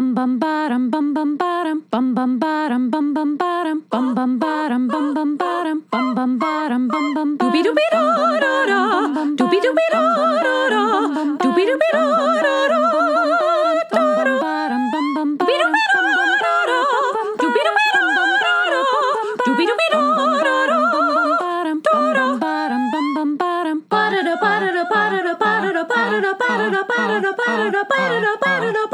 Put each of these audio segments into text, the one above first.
bum bum bottom bum bum bottom bum bum bottom bum bum bottom bum bum bottom bum bum bottom bum bum bottom bum bum doobie doobie da da da doobie doobie da da da doobie doobie da da da ba-da-da ba-da-da ba-da-da ba-da-da ba-da-da ba-da-da ba-da-da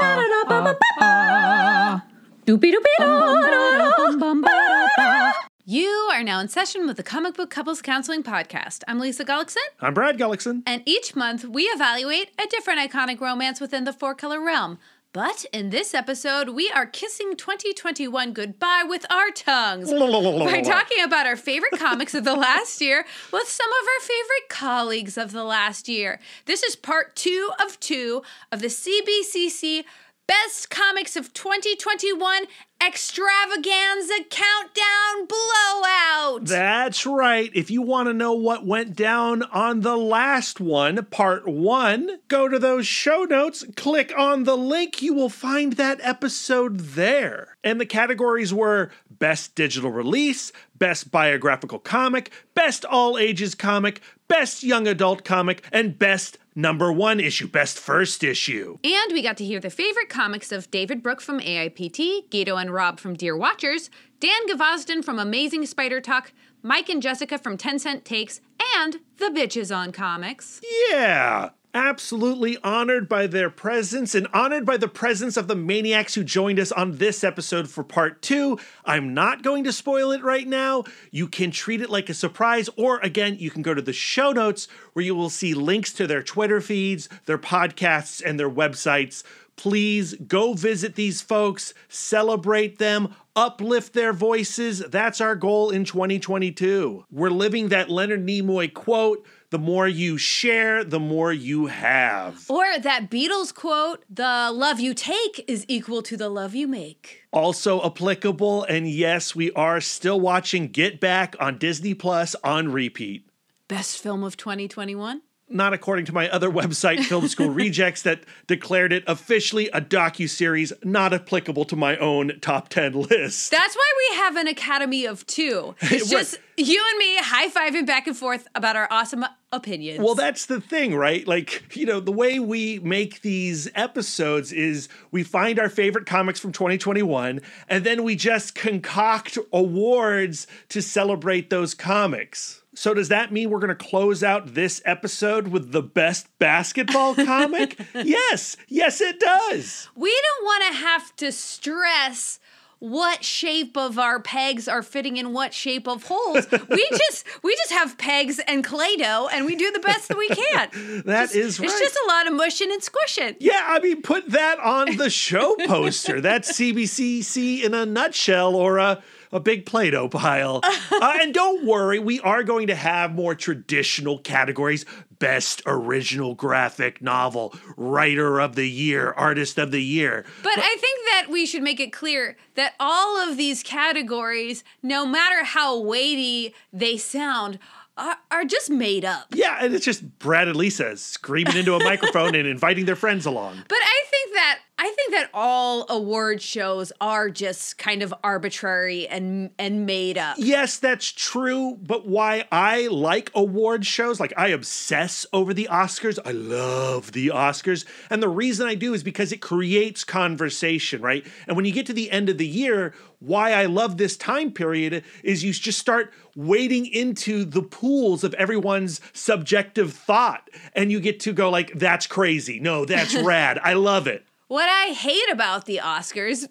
You are now in session with the Comic Book Couples Counseling Podcast. I'm Lisa Gullickson, I'm Brad Gullickson. and each month we evaluate a different iconic romance within the four color realm. But in this episode, we are kissing 2021 goodbye with our tongues by talking about our favorite comics of the last year with some of our favorite colleagues of the last year. This is part two of two of the CBCC Best Comics of 2021 Extravaganza Countdown Blowout. That's right. If you want to know what went down on the last one, part one, go to those show notes, click on the link. You will find that episode there. And the categories were Best Digital Release, Best Biographical Comic, Best All Ages Comic, Best Young Adult Comic, and Best Number One Issue, Best First Issue. And we got to hear the favorite comics of David Brook from AIPT, Gato and Rob from Dear Watchers, Dan Gvozden from Amazing Spider Talk, Mike and Jessica from 10 Cent Takes, and the Bitches on Comics. Yeah. Absolutely honored by their presence and honored by the presence of the maniacs who joined us on this episode for part two. I'm not going to spoil it right now. You can treat it like a surprise, or again, you can go to the show notes where you will see links to their Twitter feeds, their podcasts, and their websites. Please go visit these folks, celebrate them, uplift their voices. That's our goal in 2022. We're living that Leonard Nimoy quote the more you share, the more you have. Or that Beatles quote, the love you take is equal to the love you make. Also applicable, and yes, we are still watching Get Back on Disney Plus on repeat. Best film of 2021? Not according to my other website, Film School Rejects, that declared it officially a docu-series not applicable to my own top 10 list. That's why we have an academy of Two. It's just you and me high fiving back and forth about our awesome opinions. Well, that's the thing, right? Like, you know, the way we make these episodes is we find our favorite comics from 2021 and then we just concoct awards to celebrate those comics. So, does that mean we're going to close out this episode with the best basketball comic? yes, yes, it does. we don't want to have to stress what shape of our pegs are fitting in what shape of holes. we just we just have pegs and clay dough and we do the best that we can. That is right. It's just a lot of mushing and squishing. Yeah, I mean, put that on the show poster. That's CBCC in a nutshell or a, a big Play Doh pile. Uh, and don't worry, we are going to have more traditional categories Best Original Graphic Novel, Writer of the Year, Artist of the Year. But I think that we should make it clear that all of these categories, no matter how weighty they sound, are, are just made up. Yeah, and it's just Brad and Lisa screaming into a microphone and inviting their friends along. But I think that I think that all award shows are just kind of arbitrary and and made up. Yes, that's true, but why I like award shows, like I obsess over the Oscars. I love the Oscars. And the reason I do is because it creates conversation, right? And when you get to the end of the year, why I love this time period is you just start wading into the pools of everyone's subjective thought and you get to go like that's crazy. No, that's rad. I love it. What I hate about the Oscars,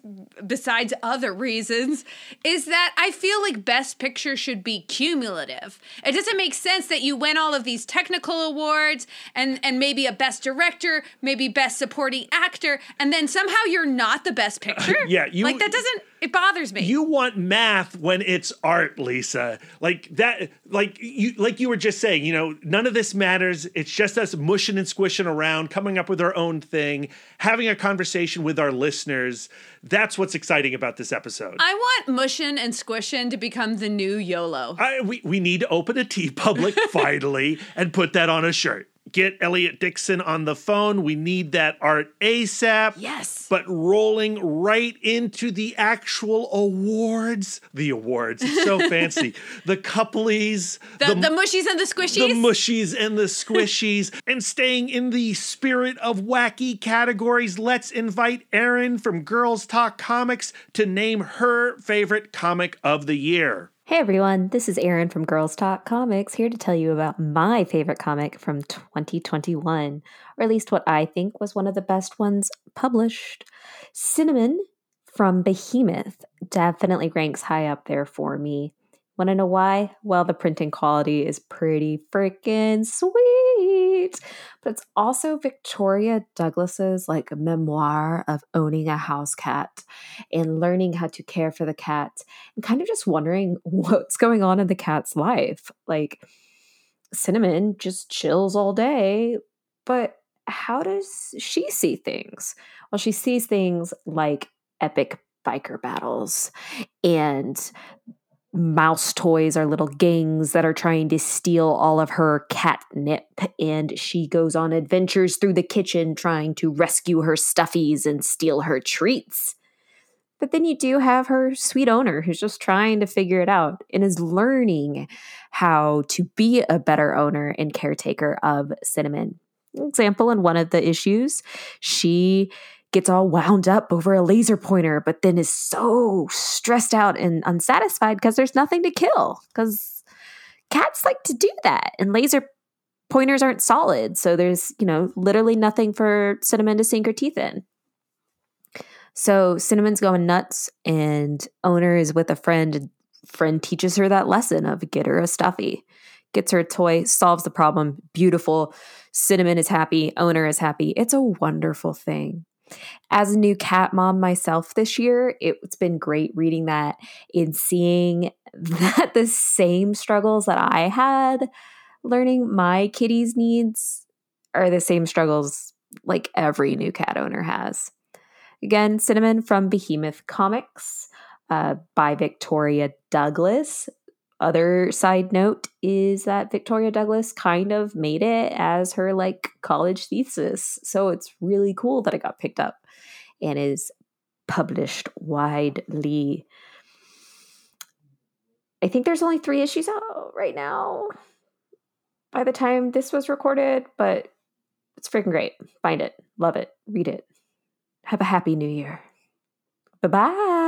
besides other reasons, is that I feel like Best Picture should be cumulative. It doesn't make sense that you win all of these technical awards and, and maybe a Best Director, maybe Best Supporting Actor, and then somehow you're not the Best Picture. yeah, you- like that doesn't. It bothers me. You want math when it's art, Lisa. Like that like you like you were just saying, you know, none of this matters. It's just us mushing and squishing around, coming up with our own thing, having a conversation with our listeners. That's what's exciting about this episode. I want mushin and squishin to become the new YOLO. I, we, we need to open a TeePublic finally and put that on a shirt. Get Elliot Dixon on the phone. We need that art ASAP. Yes. But rolling right into the actual awards. The awards. It's so fancy. The couplies. The, the, mushies and the squishies. The mushies and the squishies. and staying in the spirit of wacky categories, let's invite Erin from Girls Talk Comics to name her favorite comic of the year. Hey everyone, this is Erin from Girls Talk Comics here to tell you about my favorite comic from 2021, or at least what I think was one of the best ones published. Cinnamon from Behemoth definitely ranks high up there for me. Want to know why? Well, the printing quality is pretty freaking sweet. But it's also Victoria Douglas's like memoir of owning a house cat and learning how to care for the cat and kind of just wondering what's going on in the cat's life. Like Cinnamon just chills all day, but how does she see things? Well, she sees things like epic biker battles and mouse toys are little gangs that are trying to steal all of her catnip. And she goes on adventures through the kitchen trying to rescue her stuffies and steal her treats. But then you do have her sweet owner who's just trying to figure it out and is learning how to be a better owner and caretaker of Cinnamon. Example in one of the issues, she gets all wound up over a laser pointer, but then is so stressed out and unsatisfied because there's nothing to kill. Because cats like to do that, and laser pointers aren't solid. So there's, you know, literally nothing for Cinnamon to sink her teeth in. So Cinnamon's going nuts, and owner is with a friend. Friend teaches her that lesson of get her a stuffy, gets her a toy, solves the problem. Beautiful. Cinnamon is happy. Owner is happy. It's a wonderful thing. As a new cat mom myself this year, it's been great reading that and seeing that the same struggles that I had learning my kitty's needs are the same struggles like every new cat owner has. Again, Cinnamon from Behemoth Comics uh, by Victoria Douglas other side note is that Victoria Douglas kind of made it as her like college thesis. So it's really cool that it got picked up and is published widely. I think there's only three issues out right now by the time this was recorded, but it's freaking great. Find it, love it, read it. Have a happy new year. Bye bye.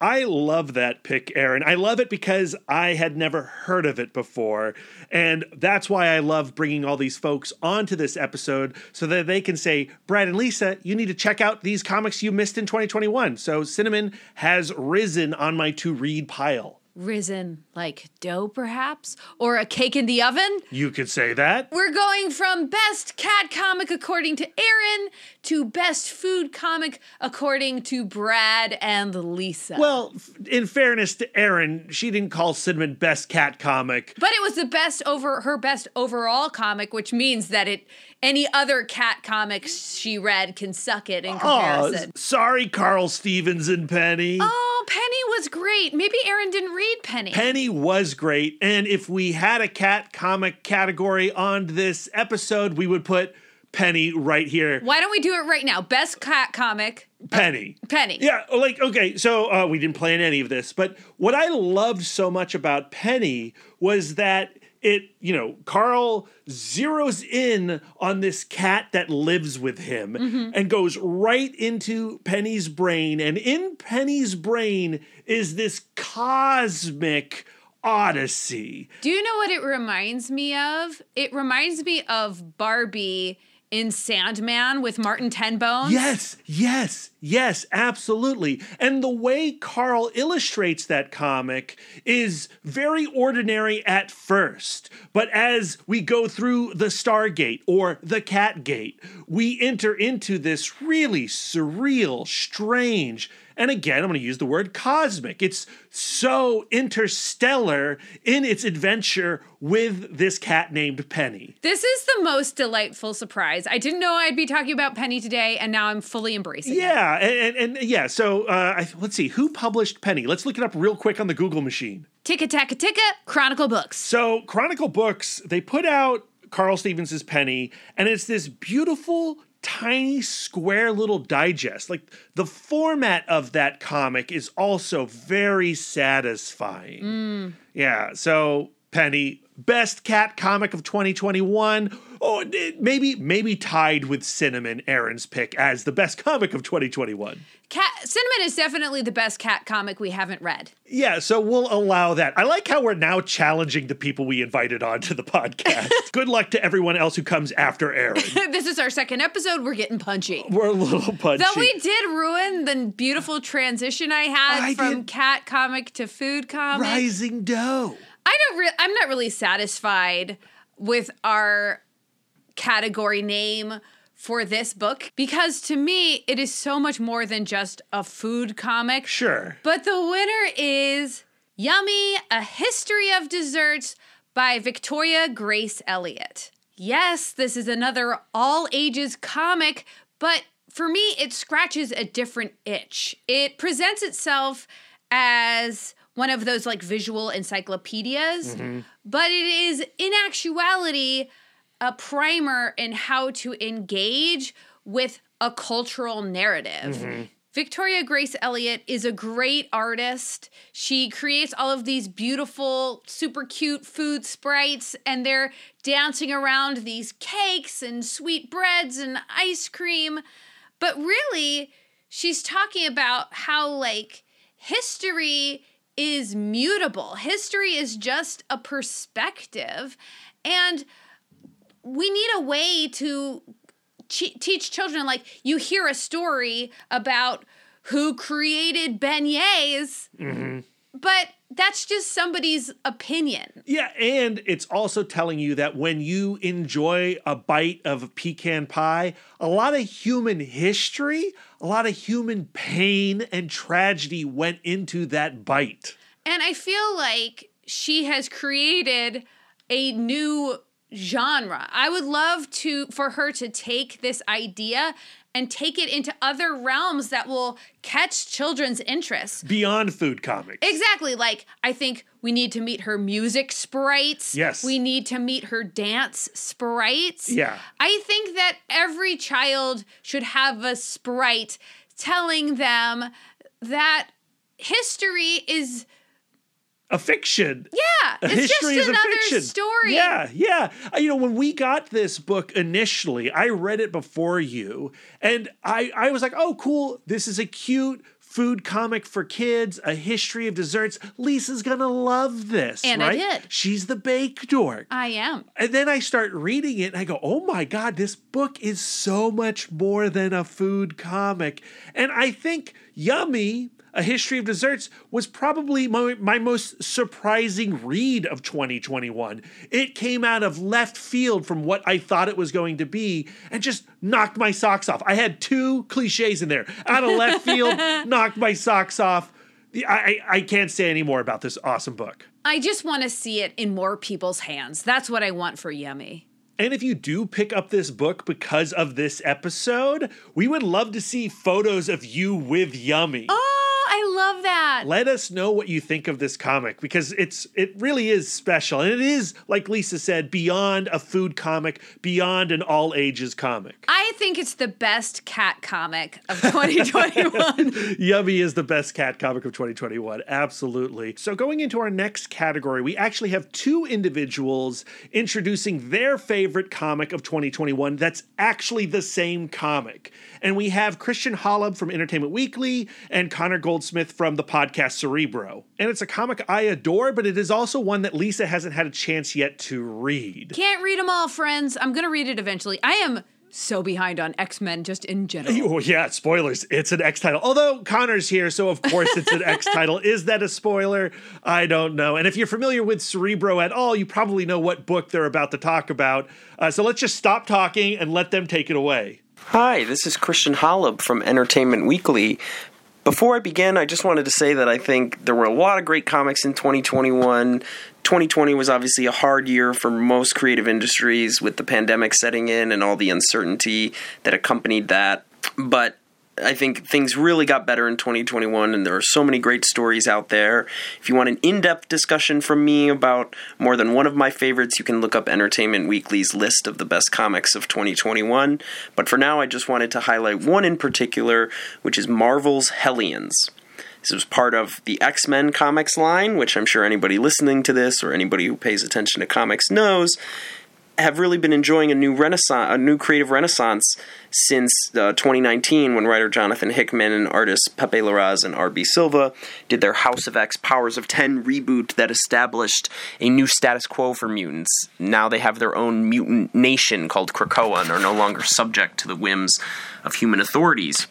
I love that pick, Erin. I love it because I had never heard of it before. And that's why I love bringing all these folks onto this episode so that they can say, Brad and Lisa, you need to check out these comics you missed in 2021. So Cinnamon has risen on my to read pile risen like dough, perhaps? Or a cake in the oven? You could say that. We're going from best cat comic according to Erin to best food comic according to Brad and Lisa. Well, in fairness to Erin, she didn't call Cinnamon best cat comic. But it was the best over her best overall comic, which means that it any other cat comics she read can suck it in comparison. Oh, sorry, Karl Stevens and Penny. Oh, Penny was great. Maybe Erin didn't read Penny. Penny was great. And if we had a cat comic category on this episode, we would put Penny right here. Why don't we do it right now? Best cat comic. Penny. Uh, Penny. Yeah, like, okay, so uh, we didn't plan any of this, but what I loved so much about Penny was that it you know Karl zeroes in on this cat that lives with him mm-hmm. and goes right into penny's brain. And in penny's brain is this cosmic odyssey. Do you know what it reminds me of? It reminds me of barbie in Sandman with Martin Tenbones? Yes, yes, yes, absolutely. And the way Karl illustrates that comic is very ordinary at first, but as we go through the Stargate or the Catgate, we enter into this really surreal, strange, and again, I'm going to use the word cosmic. It's so interstellar in its adventure with this cat named Penny. This is the most delightful surprise. I didn't know I'd be talking about Penny today, and now I'm fully embracing yeah, it. Yeah, and, and, and, yeah, so uh, I, let's see, who published Penny? Let's look it up real quick on the Google machine. Ticka Tacka Ticka, Chronicle Books. So, Chronicle Books, they put out Karl Stevens is Penny, and it's this beautiful, tiny, square little digest. Like the format of that comic is also very satisfying. Mm. Yeah, so Penny, best cat comic of 2021. Oh, eh, maybe maybe tied with Cinnamon, Erin's pick as the best comic of 2021. Cat Cinnamon is definitely the best cat comic we haven't read. Yeah, so we'll allow that. I like how we're now challenging the people we invited onto the podcast. Good luck to everyone else who comes after Erin. this is our second episode. We're getting punchy. We're a little punchy. Though we did ruin the beautiful transition I had I from did- cat comic to food comic. Rising dough. I don't. Re- I'm not really satisfied with our category name for this book because to me it is so much more than just a food comic. Sure. But the winner is Yummy: A History of Desserts by Victoria Grace Elliott. Yes, this is another all ages comic, but for me it scratches a different itch. It presents itself as one of those like visual encyclopedias, mm-hmm. but it is in actuality a primer in how to engage with a cultural narrative. Mm-hmm. Victoria Grace Elliott is a great artist. She creates all of these beautiful, super cute food sprites, and they're dancing around these cakes and sweet breads and ice cream. But really, she's talking about how, like, history is mutable, history is just a perspective. And we need a way to ch- teach children like you hear a story about who created beignets mm-hmm. but that's just somebody's opinion Yeah, and it's also telling you that when you enjoy a bite of pecan pie, a lot of human history, a lot of human pain and tragedy went into that bite. and i feel like she has created a new genre i would love to for her to take this idea and take it into other realms that will catch children's interest Beyond food comics. Exactly. Like, I think we need to meet her music sprites. Yes. We need to meet her dance sprites. Yeah. I think that every child should have a sprite telling them that history is, A fiction. yeah, A it's history just is a another fiction. story. Yeah, yeah. Uh, You know, when we got this book initially, I read it before you, and I, I was like, oh, cool. This is a cute food comic for kids, a history of desserts. Lisa's gonna love this. And I did. She's the bake dork. I am. And then I start reading it and I go, oh my God, this book is so much more than a food comic. And I think Yummy, A History of Desserts, was probably my, my most surprising read of 2021. It came out of left field from what I thought it was going to be and just knocked my socks off. I had two cliches in there out of left field, knocked my socks off. I, I I can't say any more about this awesome book. I just want to see it in more people's hands. That's what I want for Yummy. And if you do pick up this book because of this episode, we would love to see photos of you with Yummy. Oh, I love that. Let us know what you think of this comic because it's it really is special and it is like Lisa said beyond a food comic, beyond an all ages comic. I think it's the best cat comic of 2021. Yummy is the best cat comic of 2021. Absolutely. So, going into our next category, we actually have two individuals introducing their favorite comic of 2021 that's actually the same comic. And we have Christian Holub from Entertainment Weekly and Connor Goldsmith from the podcast Cerebro. And it's a comic I adore, but it is also one that Lisa hasn't had a chance yet to read. Can't read them all, friends. I'm going to read it eventually. I am so behind on X Men just in general. Oh, yeah, spoilers. It's an X title. Although Connor's here, so of course it's an X title. Is that a spoiler? I don't know. And if you're familiar with Cerebro at all, you probably know what book they're about to talk about. Uh, so let's just stop talking and let them take it away. Hi, this is Christian Holub from Entertainment Weekly. Before I begin, I just wanted to say that I think there were a lot of great comics in 2021. 2020 was obviously a hard year for most creative industries with the pandemic setting in and all the uncertainty that accompanied that. But I think things really got better in 2021, and there are so many great stories out there. If you want an in depth discussion from me about more than one of my favorites, you can look up Entertainment Weekly's list of the best comics of 2021. But for now, I just wanted to highlight one in particular, which is Marvel's Hellions. This was part of the X Men comics line, which I'm sure anybody listening to this or anybody who pays attention to comics knows have really been enjoying a new renaissance, a new creative renaissance since uh, 2019, when writer Jonathan Hickman and artists Pepe Larraz and R.B. Silva did their House of X Powers of Ten reboot that established a new status quo for mutants. Now they have their own mutant nation called Krakoa and are no longer subject to the whims of human authorities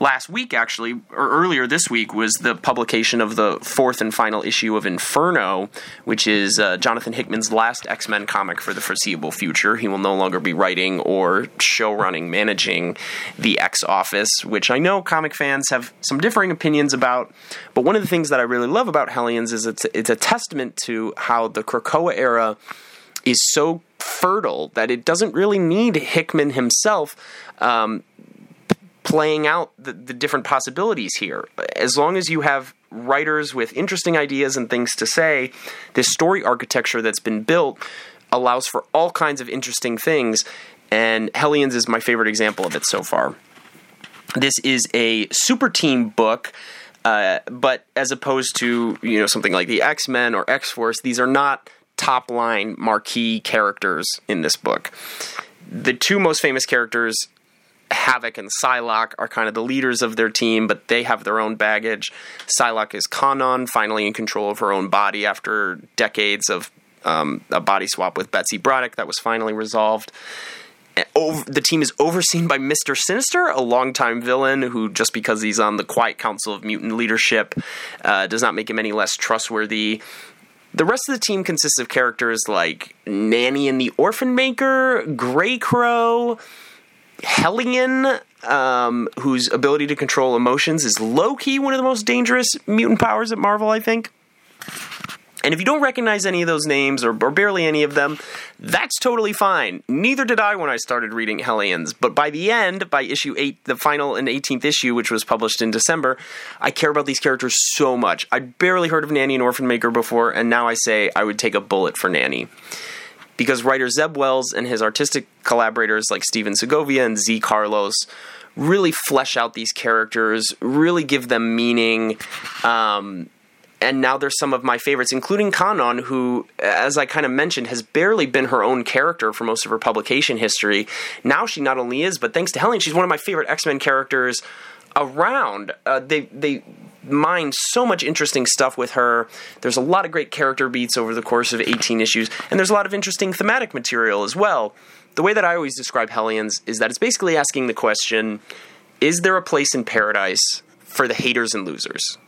last week, actually, or earlier this week, was the publication of the fourth and final issue of Inferno, which is uh, Jonathan Hickman's last X Men comic for the foreseeable future. He will no longer be writing or show running, managing the X Office, which I know comic fans have some differing opinions about. But one of the things that I really love about Hellions is it's, it's a testament to how the Krakoa era is so fertile that it doesn't really need Hickman himself. Um, playing out the, the different possibilities here. As long as you have writers with interesting ideas and things to say, this story architecture that's been built allows for all kinds of interesting things, and Hellions is my favorite example of it so far. This is a super team book. Uh, but as opposed to you know something like the X Men or X Force, these are not top line marquee characters in this book. The two most famous characters Havoc and Psylocke are kind of the leaders of their team, but they have their own baggage. Psylocke is Kwannon, finally in control of her own body after decades of um, a body swap with Betsy Braddock that was finally resolved. Over, the team is overseen by Mr. Sinister, a longtime villain who, just because he's on the Quiet Council of Mutant Leadership, uh, does not make him any less trustworthy. The rest of the team consists of characters like Nanny and the Orphan Maker, Greycrow, Hellion, um, whose ability to control emotions is low key one of the most dangerous mutant powers at Marvel, I think. And if you don't recognize any of those names or, or, barely any of them, that's totally fine. Neither did I when I started reading Hellions. But by the end, by issue 8, the final and 18th issue, which was published in December, I care about these characters so much. I'd barely heard of Nanny and Orphan Maker before, and now I say I would take a bullet for Nanny because writer Zeb Wells and his artistic collaborators like Stephen Segovia and Z Carlos really flesh out these characters, really give them meaning. Um, and now there's some of my favorites, including Kwannon, who, as I kind of mentioned, has barely been her own character for most of her publication history. Now she not only is, but thanks to Helen, she's one of my favorite X Men characters around. Uh, they they mine so much interesting stuff with her. There's a lot of great character beats over the course of 18 issues, and there's a lot of interesting thematic material as well. The way that I always describe Hellions is that it's basically asking the question Is there a place in paradise for the haters and losers?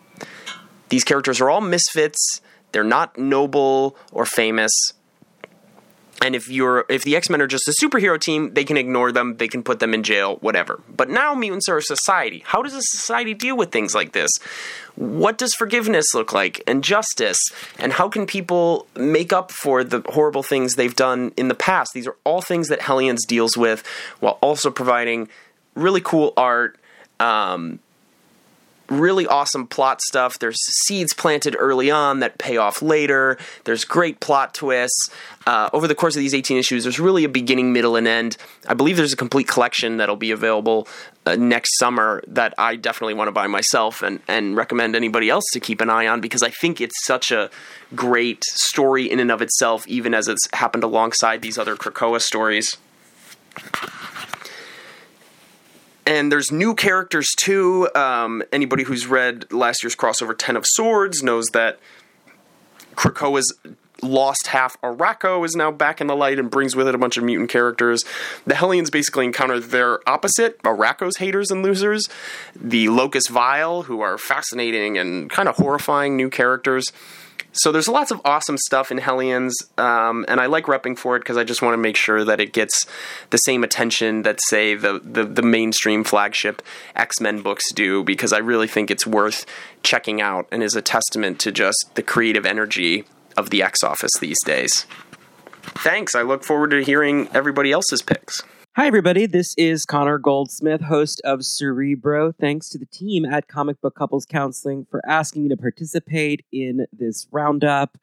These characters are all misfits, they're not noble or famous and if you're if the X-Men are just a superhero team, they can ignore them, they can put them in jail, whatever. But now mutants are a society. How does a society deal with things like this? What does forgiveness look like and justice? And how can people make up for the horrible things they've done in the past? These are all things that Hellions deals with while also providing really cool art um, really awesome plot stuff. There's seeds planted early on that pay off later. There's great plot twists. Uh, over the course of these 18 issues, there's really a beginning, middle, and end. I believe there's a complete collection that'll be available uh, next summer that I definitely want to buy myself and, and recommend anybody else to keep an eye on because I think it's such a great story in and of itself, even as it's happened alongside these other Krakoa stories and there's new characters too. Um, anybody who's read last year's crossover Ten of Swords knows that Krakoa's lost half Arakko is now back in the light and brings with it a bunch of mutant characters. The Hellions basically encounter their opposite, Arakko's haters and losers, the Locus Vile, who are fascinating and kind of horrifying new characters. So there's lots of awesome stuff in Hellions, um, and I like repping for it because I just want to make sure that it gets the same attention that say the the, the mainstream flagship X Men books do. Because I really think it's worth checking out and is a testament to just the creative energy of the X Office these days. Thanks. I look forward to hearing everybody else's picks. Hi, everybody. This is Connor Goldsmith, host of Cerebro. Thanks to the team at Comic Book Couples Counseling for asking me to participate in this roundup.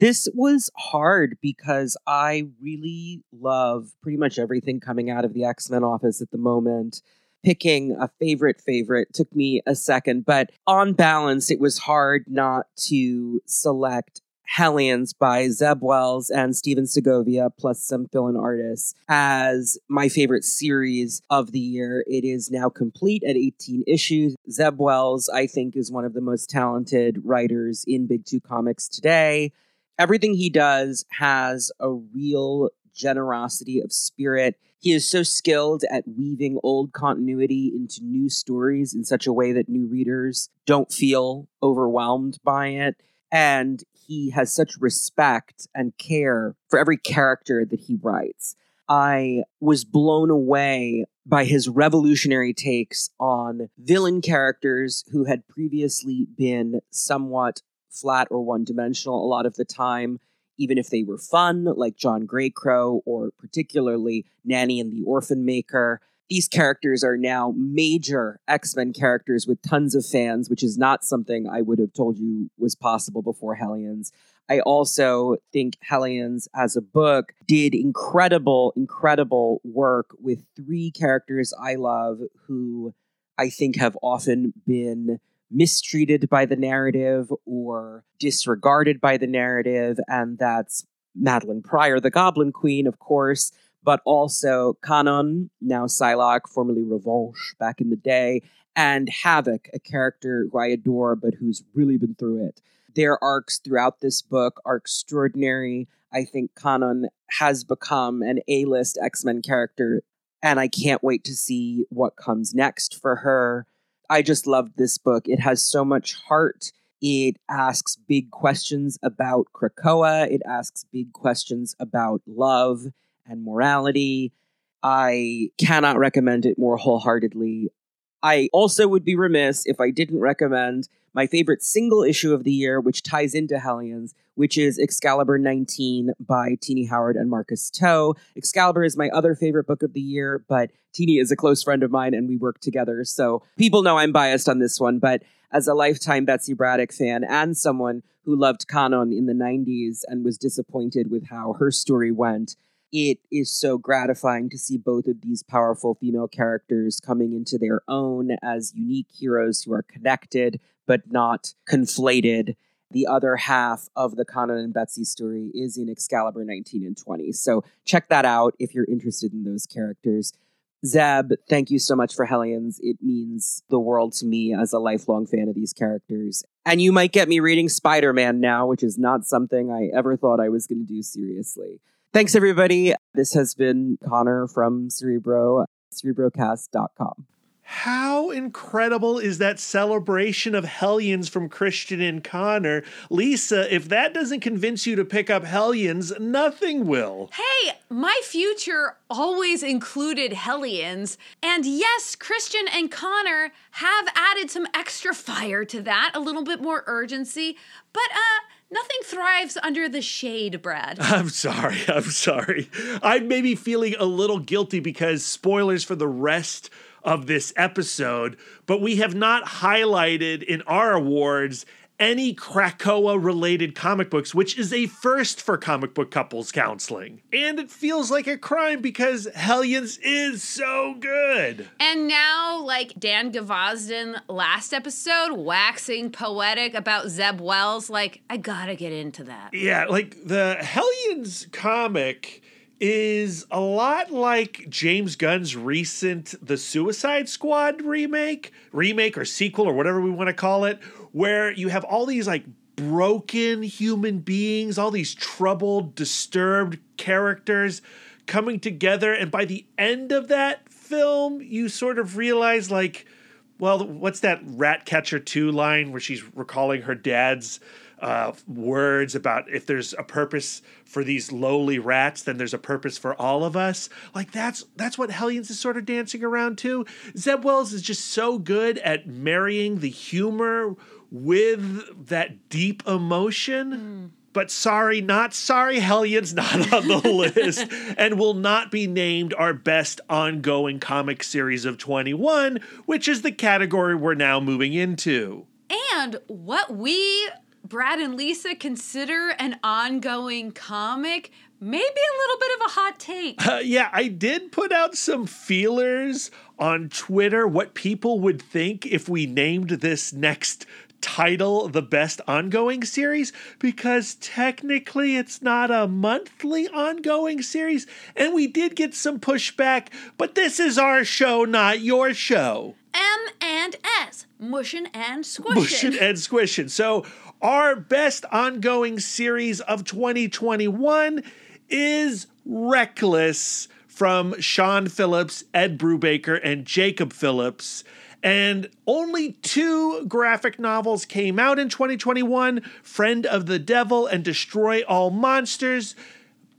This was hard because I really love pretty much everything coming out of the X Men office at the moment. Picking a favorite favorite took me a second, but on balance, it was hard not to select Hellions by Zeb Wells and Stephen Segovia, plus some fill-in artists, as my favorite series of the year. It is now complete at 18 issues. Zeb Wells, I think, is one of the most talented writers in Big Two Comics today. Everything he does has a real generosity of spirit. He is so skilled at weaving old continuity into new stories in such a way that new readers don't feel overwhelmed by it. And he has such respect and care for every character that he writes. I was blown away by his revolutionary takes on villain characters who had previously been somewhat flat or one dimensional a lot of the time, even if they were fun, like John Greycrow or particularly Nanny and the Orphan Maker these characters are now major X Men characters with tons of fans, which is not something I would have told you was possible before Hellions. I also think Hellions as a book did incredible, incredible work with three characters I love who I think have often been mistreated by the narrative or disregarded by the narrative. And that's Madelyne Pryor, the Goblin Queen, of course, but also Kwannon, now Psylocke, formerly Revanche back in the day, and Havoc, a character who I adore but who's really been through it. Their arcs throughout this book are extraordinary. I think Kwannon has become an A list X Men character, and I can't wait to see what comes next for her. I just loved this book. It has so much heart. It asks big questions about Krakoa. It asks big questions about love and morality. I cannot recommend it more wholeheartedly. I also would be remiss if I didn't recommend my favorite single issue of the year, which ties into Hellions, which is Excalibur 19 by Tini Howard and Marcus To. Excalibur is my other favorite book of the year, but Tini is a close friend of mine and we work together. So people know I'm biased on this one, but as a lifetime Betsy Braddock fan and someone who loved Kwannon in the 90s and was disappointed with how her story went, it is so gratifying to see both of these powerful female characters coming into their own as unique heroes who are connected but not conflated. The other half of the Kwannon and Betsy story is in Excalibur 19 and 20. So check that out if you're interested in those characters. Zeb, thank you so much for Hellions. It means the world to me as a lifelong fan of these characters. And you might get me reading Spider Man now, which is not something I ever thought I was going to do seriously. Thanks, everybody. This has been Connor from Cerebro, cerebrocast.com. How incredible is that celebration of Hellions from Christian and Connor? Lisa, if that doesn't convince you to pick up Hellions, nothing will. Hey, my future always included Hellions. And yes, Christian and Connor have added some extra fire to that, a little bit more urgency. But, uh, Nothing thrives under the shade, Brad. I'm sorry. I'm sorry. I may be feeling a little guilty because spoilers for the rest of this episode, but we have not highlighted in our awards any Krakoa related comic books, which is a first for comic book couples counseling. And it feels like a crime because Hellions is so good. And now, like Dan Gvozden last episode, waxing poetic about Zeb Wells, like, I gotta get into that. Yeah, like the Hellions comic is a lot like James Gunn's recent The Suicide Squad remake, remake or sequel or whatever we want to call it, where you have all these like broken human beings, all these troubled, disturbed characters coming together. And by the end of that film, you sort of realize, like, well, what's that Ratcatcher 2 line where she's recalling her dad's uh, words about if there's a purpose for these lowly rats, then there's a purpose for all of us. Like that's that's what Hellions is sort of dancing around to. Zeb Wells is just so good at marrying the humor with that deep emotion. but sorry, not sorry, Hellion's not on the list and will not be named our best ongoing comic series of 21, which is the category we're now moving into. And what we, Brad and Lisa, consider an ongoing comic, maybe a little bit of a hot take. Uh, yeah, I did put out some feelers on Twitter what people would think if we named this next title the best ongoing series because technically it's not a monthly ongoing series and we did get some pushback but this is our show not your show M and S, mushin' and squishin'. Mushin' and squishin'. So our best ongoing series of 2021 is Reckless from Sean Phillips, Ed Brubaker, and Jacob Phillips. And only two graphic novels came out in 2021 Friend of the Devil and Destroy All Monsters.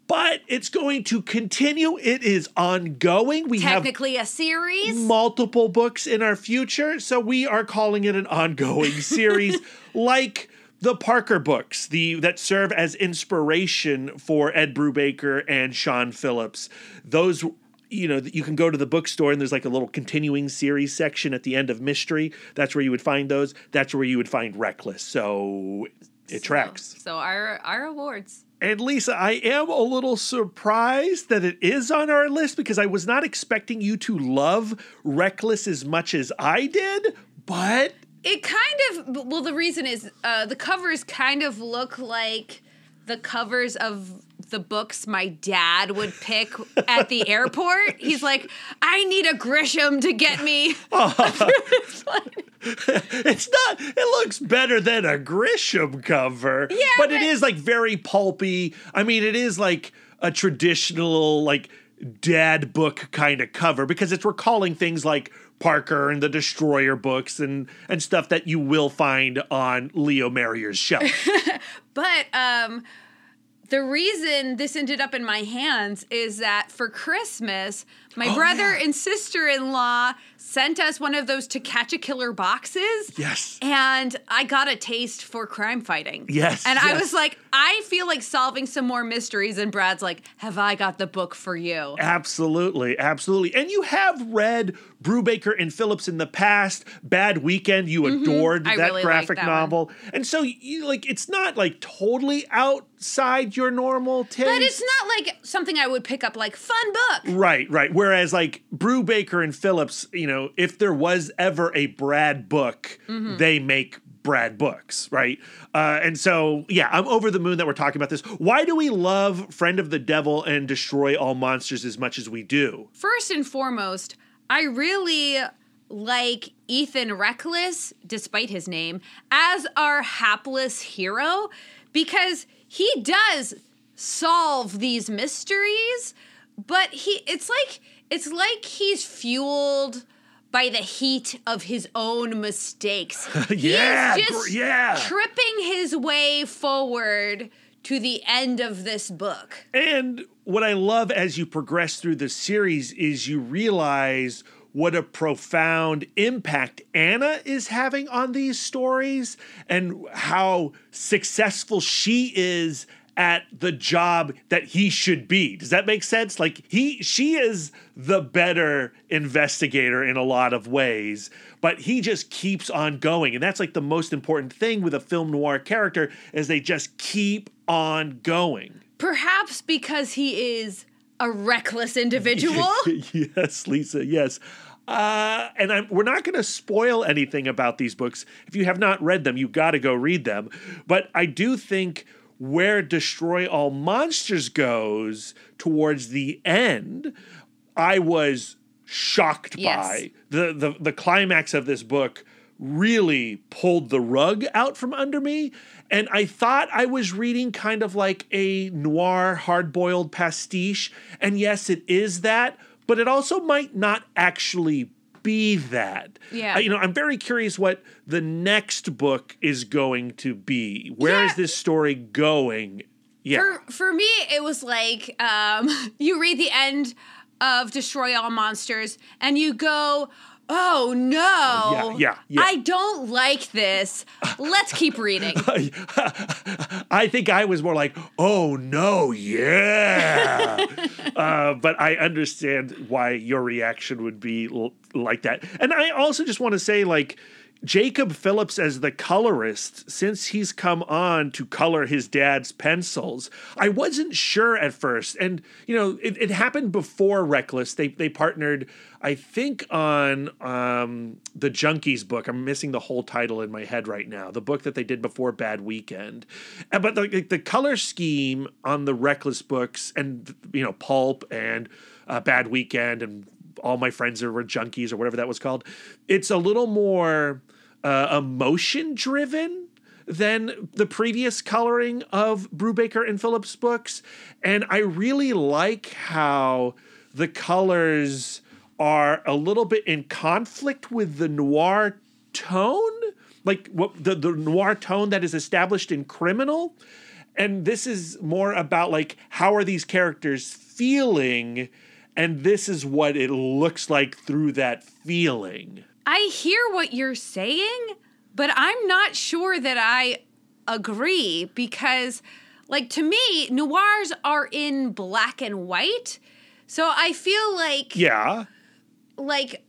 But it's going to continue. It is ongoing. We have Technically a series. multiple books in our future, so we are calling it an ongoing series, like the Parker books, the that serve as inspiration for Ed Brubaker and Sean Phillips. Those you know, you can go to the bookstore and there's like a little continuing series section at the end of Mystery. That's where you would find those. That's where you would find Reckless. So it tracks. So our our awards. And Lisa, I am a little surprised that it is on our list because I was not expecting you to love Reckless as much as I did, but It kind of well the reason is uh the covers kind of look like the covers of the books my dad would pick at the airport. He's like, I need a Grisham to get me. it's not it looks better than a Grisham cover. Yeah, but, it but- is like very pulpy. I mean, it is like a traditional like dad book kind of cover because it's recalling things like Parker and the Destroyer books and and stuff that you will find on Leo Marrier's shelf. But um the reason this ended up in my hands is that for Christmas, my brother and sister in law sent us one of those to catch a killer boxes. yes. And I got a taste for crime fighting. Yes, And I was like, I feel like solving some more mysteries. And Brad's like, Have I got the book for you? Absolutely, absolutely. And you have read Brubaker and Phillips in the past. Bad Weekend, you adored Mm-hmm. I that really graphic that one. novel. And so you like it's not like totally outside your normal taste. But it's not like something I would pick up like fun book. Right, right. Whereas like Brubaker and Phillips, you know, if there was ever a Brad book, Mm-hmm. they make Brad books, right? Uh, and so, yeah, I'm over the moon that we're talking about this. Why do we love Friend of the Devil and Destroy All Monsters as much as we do? First and foremost, I really like Ethan Reckless, despite his name, as our hapless hero because he does solve these mysteries, but he it's like it's like he's fueled by the heat of his own mistakes. Yeah, he is just gr- yeah. tripping his way forward to the end of this book. And what I love as you progress through the series is you realize what a profound impact Anna is having on these stories and how successful she is at the job that he should be. Does that make sense? Like he she is the better investigator in a lot of ways, but he just keeps on going. And that's like the most important thing with a film noir character is they just keep on going. Perhaps because he is a reckless individual. yes, Lisa. Yes. Uh, and I'm, we're not going to spoil anything about these books. If you have not read them, you got to go read them. But I do think where Destroy All Monsters goes towards the end, I was shocked Yes. by the, the the climax of this book. Really pulled the rug out from under me. And I thought I was reading kind of like a noir, hard boiled pastiche. And yes, it is that, but it also might not actually be that. Yeah. You know, I'm very curious what the next book is going to be. Where is Yeah. this story going? Yeah. For for me, it was like um, you read the end of Destroy All Monsters, and you go, Oh no. Yeah, yeah, yeah. I don't like this. Let's keep reading. I think I was more like, oh no, yeah. uh, but I understand why your reaction would be l- like that. And I also just want to say, like, Jacob Phillips as the colorist, since he's come on to color his dad's pencils, I wasn't sure at first. And, you know, it, it happened before Reckless. They, they partnered, I think, on um, the Junkies book. I'm missing the whole title in my head right now. The book that they did before Bad Weekend. Uh, But the, the color scheme on the Reckless books and, you know, Pulp and uh, Bad Weekend and all my friends were junkies or whatever that was called. It's a little more uh, emotion driven than the previous coloring of Brubaker and Phillips books, and I really like how the colors are a little bit in conflict with the noir tone, like what the, the noir tone that is established in Criminal. And this is more about like how are these characters feeling and this is what it looks like through that feeling. I hear what you're saying, but I'm not sure that I agree because, like, to me, noirs are in black and white. So I feel like, Yeah. like,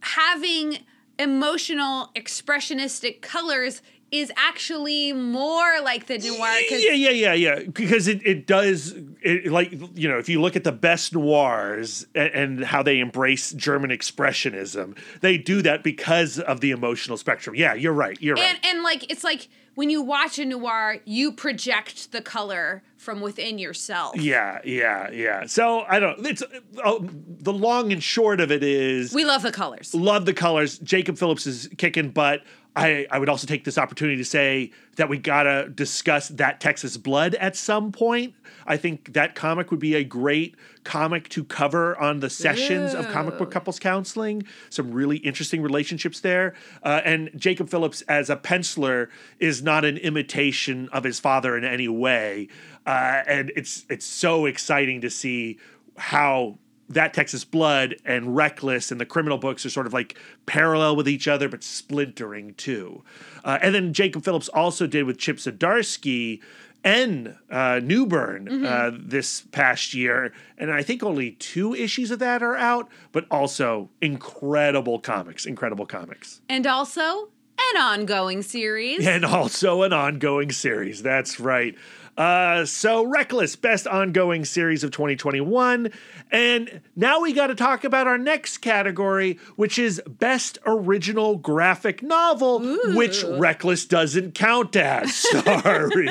having emotional, expressionistic colors is actually more like the noir. 'cause- Yeah, yeah, yeah, yeah. Because it, it does, it, like, you know, if you look at the best noirs and, and how they embrace German expressionism, they do that because of the emotional spectrum. Yeah, you're right. You're right. And and like it's like when you watch a noir, you project the color from within yourself. Yeah, yeah, yeah. So I don't. It's uh, the long and short of it is We love the colors. love the colors. Jacob Phillips is kicking butt. I, I would also take this opportunity to say that we gotta discuss that Texas Blood at some point. I think that comic would be a great comic to cover on the sessions of comic book couples counseling. Some really interesting relationships there. Uh, and Jacob Phillips as a penciler is not an imitation of his father in any way. Uh, and it's it's so exciting to see how that Texas Blood and Reckless and the criminal books are sort of like parallel with each other, but splintering too. Uh, and then Jacob Phillips also did with Chip Zdarsky and uh, Newburn uh, this past year. And I think only two issues of that are out, but also incredible comics, incredible comics. And also an ongoing series. And also an ongoing series. That's right. Uh, so Reckless, best ongoing series of 2021. And now we got to talk about our next category, which is best original graphic novel, which Reckless doesn't count as. Sorry.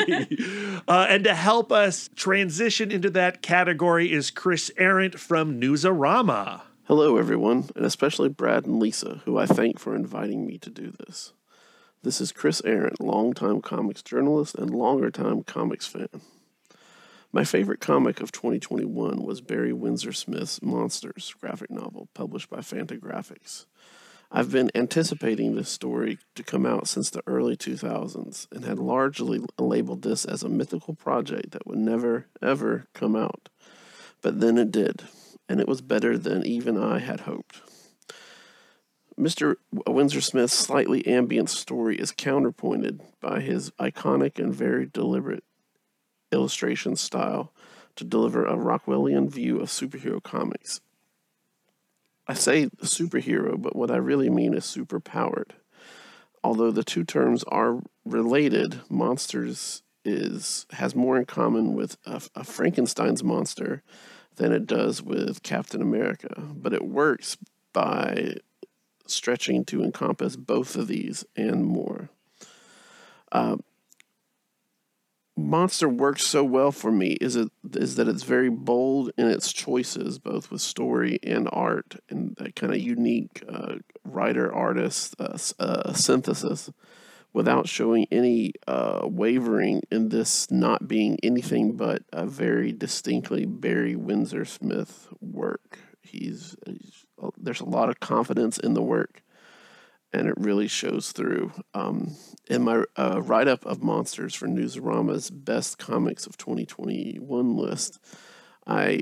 uh, and to help us transition into that category is Chris Arrant from Newsarama. Hello, everyone, and especially Brad and Lisa, who I thank for inviting me to do this. This is Chris Arrant, longtime comics journalist and longer time comics fan. My favorite comic of 2021 was Barry Windsor Smith's Monsters graphic novel, published by Fantagraphics. I've been anticipating this story to come out since the early 2000s and had largely labeled this as a mythical project that would never, ever come out. But then it did, and it was better than even I had hoped. Mr. Windsor Smith's slightly ambient story is counterpointed by his iconic and very deliberate illustration style to deliver a Rockwellian view of superhero comics. I say superhero, but what I really mean is superpowered. Although the two terms are related, Monsters is has more in common with a, a Frankenstein's monster than it does with Captain America, but it works by stretching to encompass both of these and more. Uh, Monster works so well for me is it is that it's very bold in its choices, both with story and art, and that kind of unique uh, writer artist uh, uh, synthesis, without showing any uh, wavering in this not being anything but a very distinctly Barry Windsor Smith work. There's a lot of confidence in the work, and it really shows through. Um, in my uh, write up of monsters for Newsarama's best comics of 2021 list, I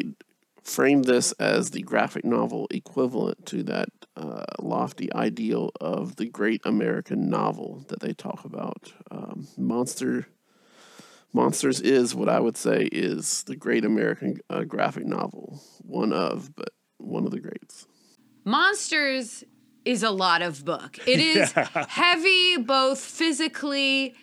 frame this as the graphic novel equivalent to that uh, lofty ideal of the great American novel that they talk about. Um, Monster Monsters is what I would say is the great American uh, graphic novel, one of, but one of the greats. Monsters is a lot of book. It is heavy both physically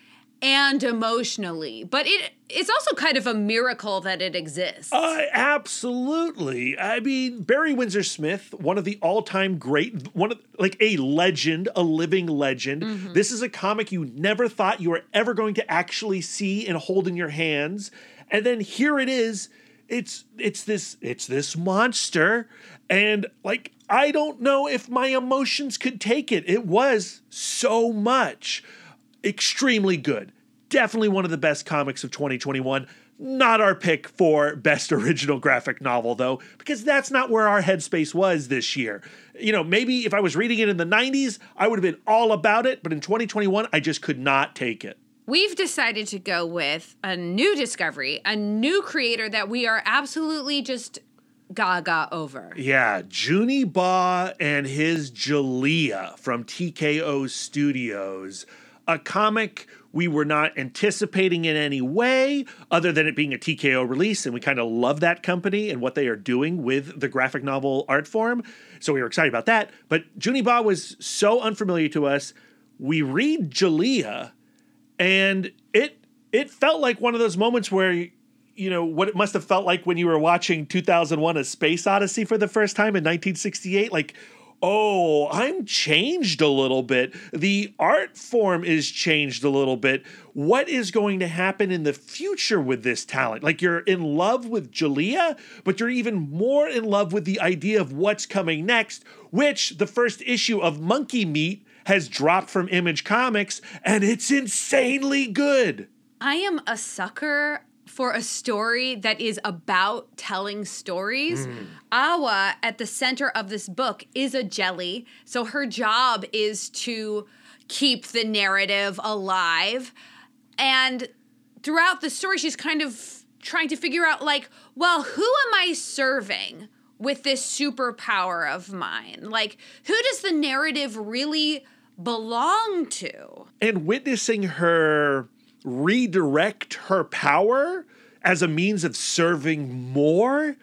and emotionally, but it it's also kind of a miracle that it exists. Uh, absolutely. I mean, Barry Windsor Smith, one of the all-time great, one of like a legend, a living legend. Mm-hmm. This is a comic you never thought you were ever going to actually see and hold in your hands, and then here it is. It's it's this it's this monster, and like I don't know if my emotions could take it. It was so much extremely good. Definitely one of the best comics of 2021. Not our pick for best original graphic novel, though, because that's not where our headspace was this year. You know, maybe if I was reading it in the 90s, I would have been all about it, but in 2021, I just could not take it. We've decided to go with a new discovery, a new creator that we are absolutely just gaga over. Yeah, Juni Ba and his Djeliya from TKO Studios, a comic we were not anticipating in any way other than it being a TKO release. And we kind of love that company and what they are doing with the graphic novel art form. So we were excited about that. But Juni Ba was so unfamiliar to us. We read Djeliya and it it felt like one of those moments where you know what it must have felt like when you were watching 2001 a space odyssey for the first time in 1968 like oh i'm changed a little bit. The art form is changed a little bit. What is going to happen in the future with this talent? Like you're in love with Djeliya but you're even more in love with the idea of what's coming next which the first issue of monkey meat has dropped from image comics and it's insanely good. I am a sucker for a story that is about telling stories. Hmm. Awa, at the center of this book, is a jelly. So her job is to keep the narrative alive. And throughout the story, she's kind of trying to figure out, like, well, who am I serving? With this superpower of mine? Like, who does the narrative really belong to? and witnessing her redirect her power as a means of serving more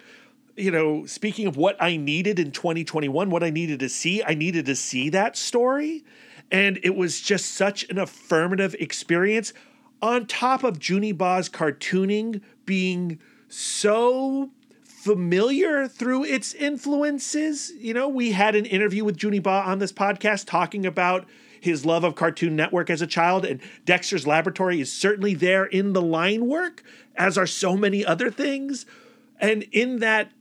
you know speaking of what i needed in 2021 what i needed to see i needed to see that story and it was just such an affirmative experience on top of Juni Ba's cartooning being so familiar through its influences. You know, we had an interview with Juni Ba on this podcast talking about his love of Cartoon Network as a child, and Dexter's Laboratory is certainly there in the line work, as are so many other things. And in that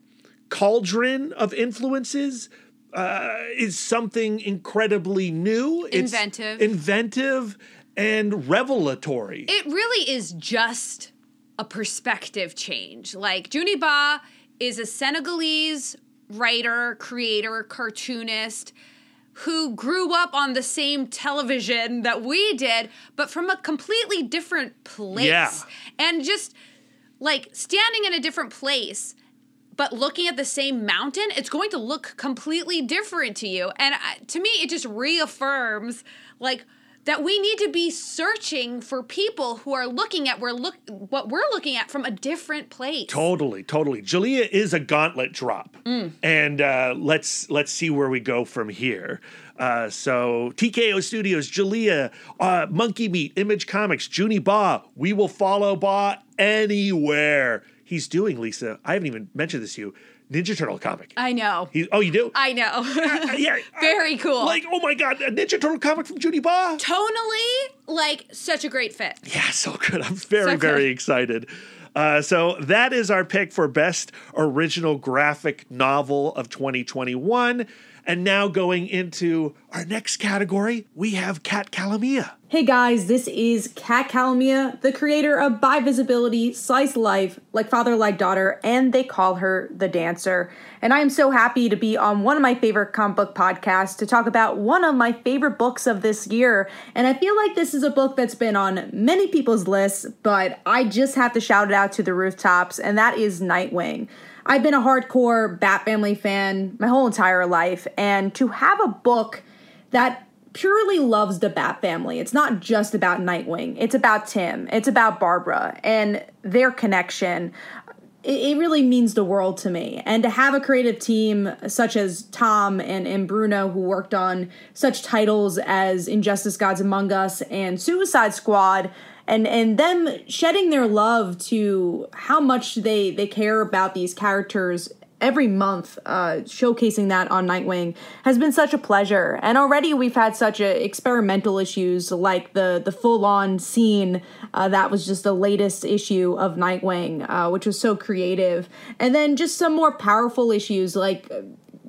cauldron of influences uh, is something incredibly new, It's Inventive. inventive, and revelatory. it really is just a perspective change. Like Juni Ba is a Senegalese writer, creator, cartoonist who grew up on the same television that we did, but from a completely different place. Yeah. And just like standing in a different place but looking at the same mountain, it's going to look completely different to you. And I- to me, it just reaffirms like that we need to be searching for people who are looking at we're look what we're looking at from a different place. Totally, totally. Djeliya is a gauntlet drop, and uh, let's let's see where we go from here. Uh, so TKO Studios, Djeliya, uh, Monkey Meat, Image Comics, Juni Ba. We will follow Ba anywhere he's doing. Lisa, I haven't even mentioned this to you. Ninja Turtle comic. I know. He, oh, you do? I know. yeah. Very cool. Like, oh my god, a Ninja Turtle comic from Juni Ba. Tonally, like such a great fit. Yeah, so good. I'm very, So very excited. Uh, so that is our pick for best original graphic novel of 2021. And now going into our next category, we have Kat Calamia. Hey guys, this is Kat Calamia, the creator of By Visibility, Slice Life, Like Father, Like Daughter, and They Call Her the Dancer. And I am so happy to be on one of my favorite comic book podcasts to talk about one of my favorite books of this year. And I feel like this is a book that's been on many people's lists, but I just have to shout it out to the rooftops, and that is Nightwing. I've been a hardcore Bat Family fan my whole entire life, and to have a book that purely loves the Bat Family, it's not just about Nightwing, it's about Tim, it's about Barbara, and their connection it, really means the world to me. And to have a creative team such as Tom and, and Bruno, who worked on such titles as Injustice Gods Among Us and Suicide Squad, and and them shedding their love to how much they they care about these characters every month uh, showcasing that on Nightwing has been such a pleasure. And already we've had such a experimental issues like the the full on scene uh, that was just the latest issue of Nightwing, uh, which was so creative, and then just some more powerful issues like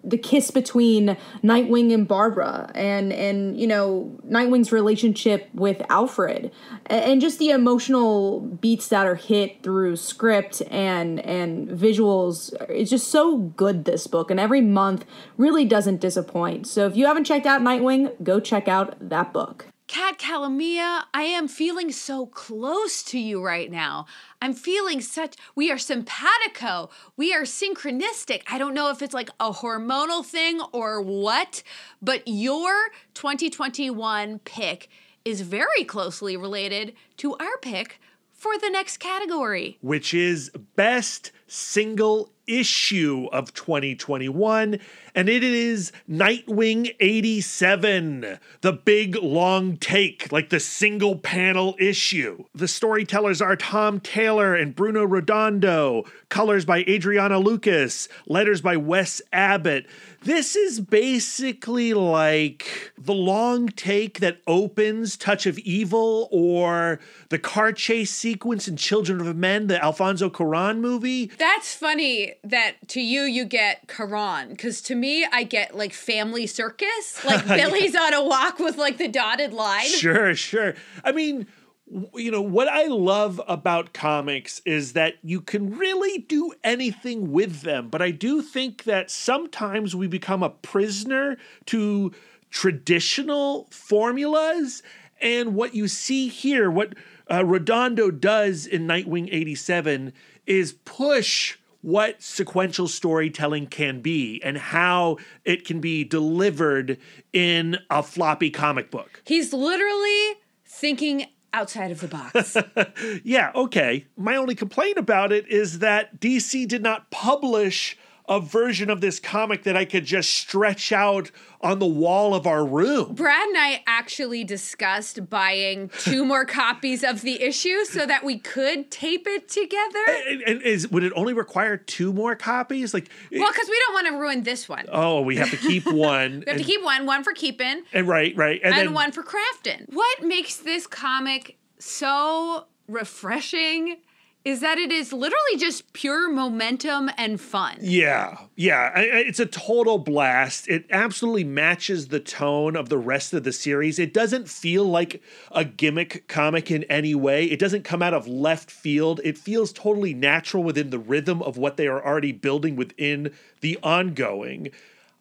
the kiss between Nightwing and Barbara and and you know Nightwing's relationship with Alfred and just the emotional beats that are hit through script and and visuals it's just so good this book and every month really doesn't disappoint. So if you haven't checked out Nightwing, go check out that book. Kat Calamia, I am feeling so close to you right now. I'm feeling such, we are simpatico. We are synchronistic. I don't know if it's like a hormonal thing or what, but your 2021 pick is very closely related to our pick for the next category, which is Best Single issue of 2021, and it is Nightwing 87, the big long take, like the single panel issue. The storytellers are Tom Taylor and Bruno Redondo, colors by Adriano Lucas, letters by Wes Abbott. This is basically like the long take that opens Touch of Evil or the car chase sequence in Children of Men, the Alfonso Cuarón movie. That's funny that to you you get Cuarón because to me I get like Family Circus, like Billy's on a walk with like the dotted line. Sure, sure. I mean, you know what I love about comics is that you can really do anything with them, but I do think that sometimes we become a prisoner to traditional formulas. And what you see here, what uh, Redondo does in Nightwing 87 is push what sequential storytelling can be and how it can be delivered in a floppy comic book. He's literally thinking outside of the box. yeah, okay. My only complaint about it is that DC did not publish a version of this comic that I could just stretch out on the wall of our room. Brad and I actually discussed buying two more copies of the issue so that we could tape it together. And, and is would it only require two more copies? Like Well, because we don't want to ruin this one. Oh, we have to keep one. we have and, to keep one, one for keeping. And right, right. And, and then, one for crafting. What makes this comic so refreshing is that it is literally just pure momentum and fun. Yeah, yeah. It's a total blast. It absolutely matches the tone of the rest of the series. It doesn't feel like a gimmick comic in any way, it doesn't come out of left field. It feels totally natural within the rhythm of what they are already building within the ongoing.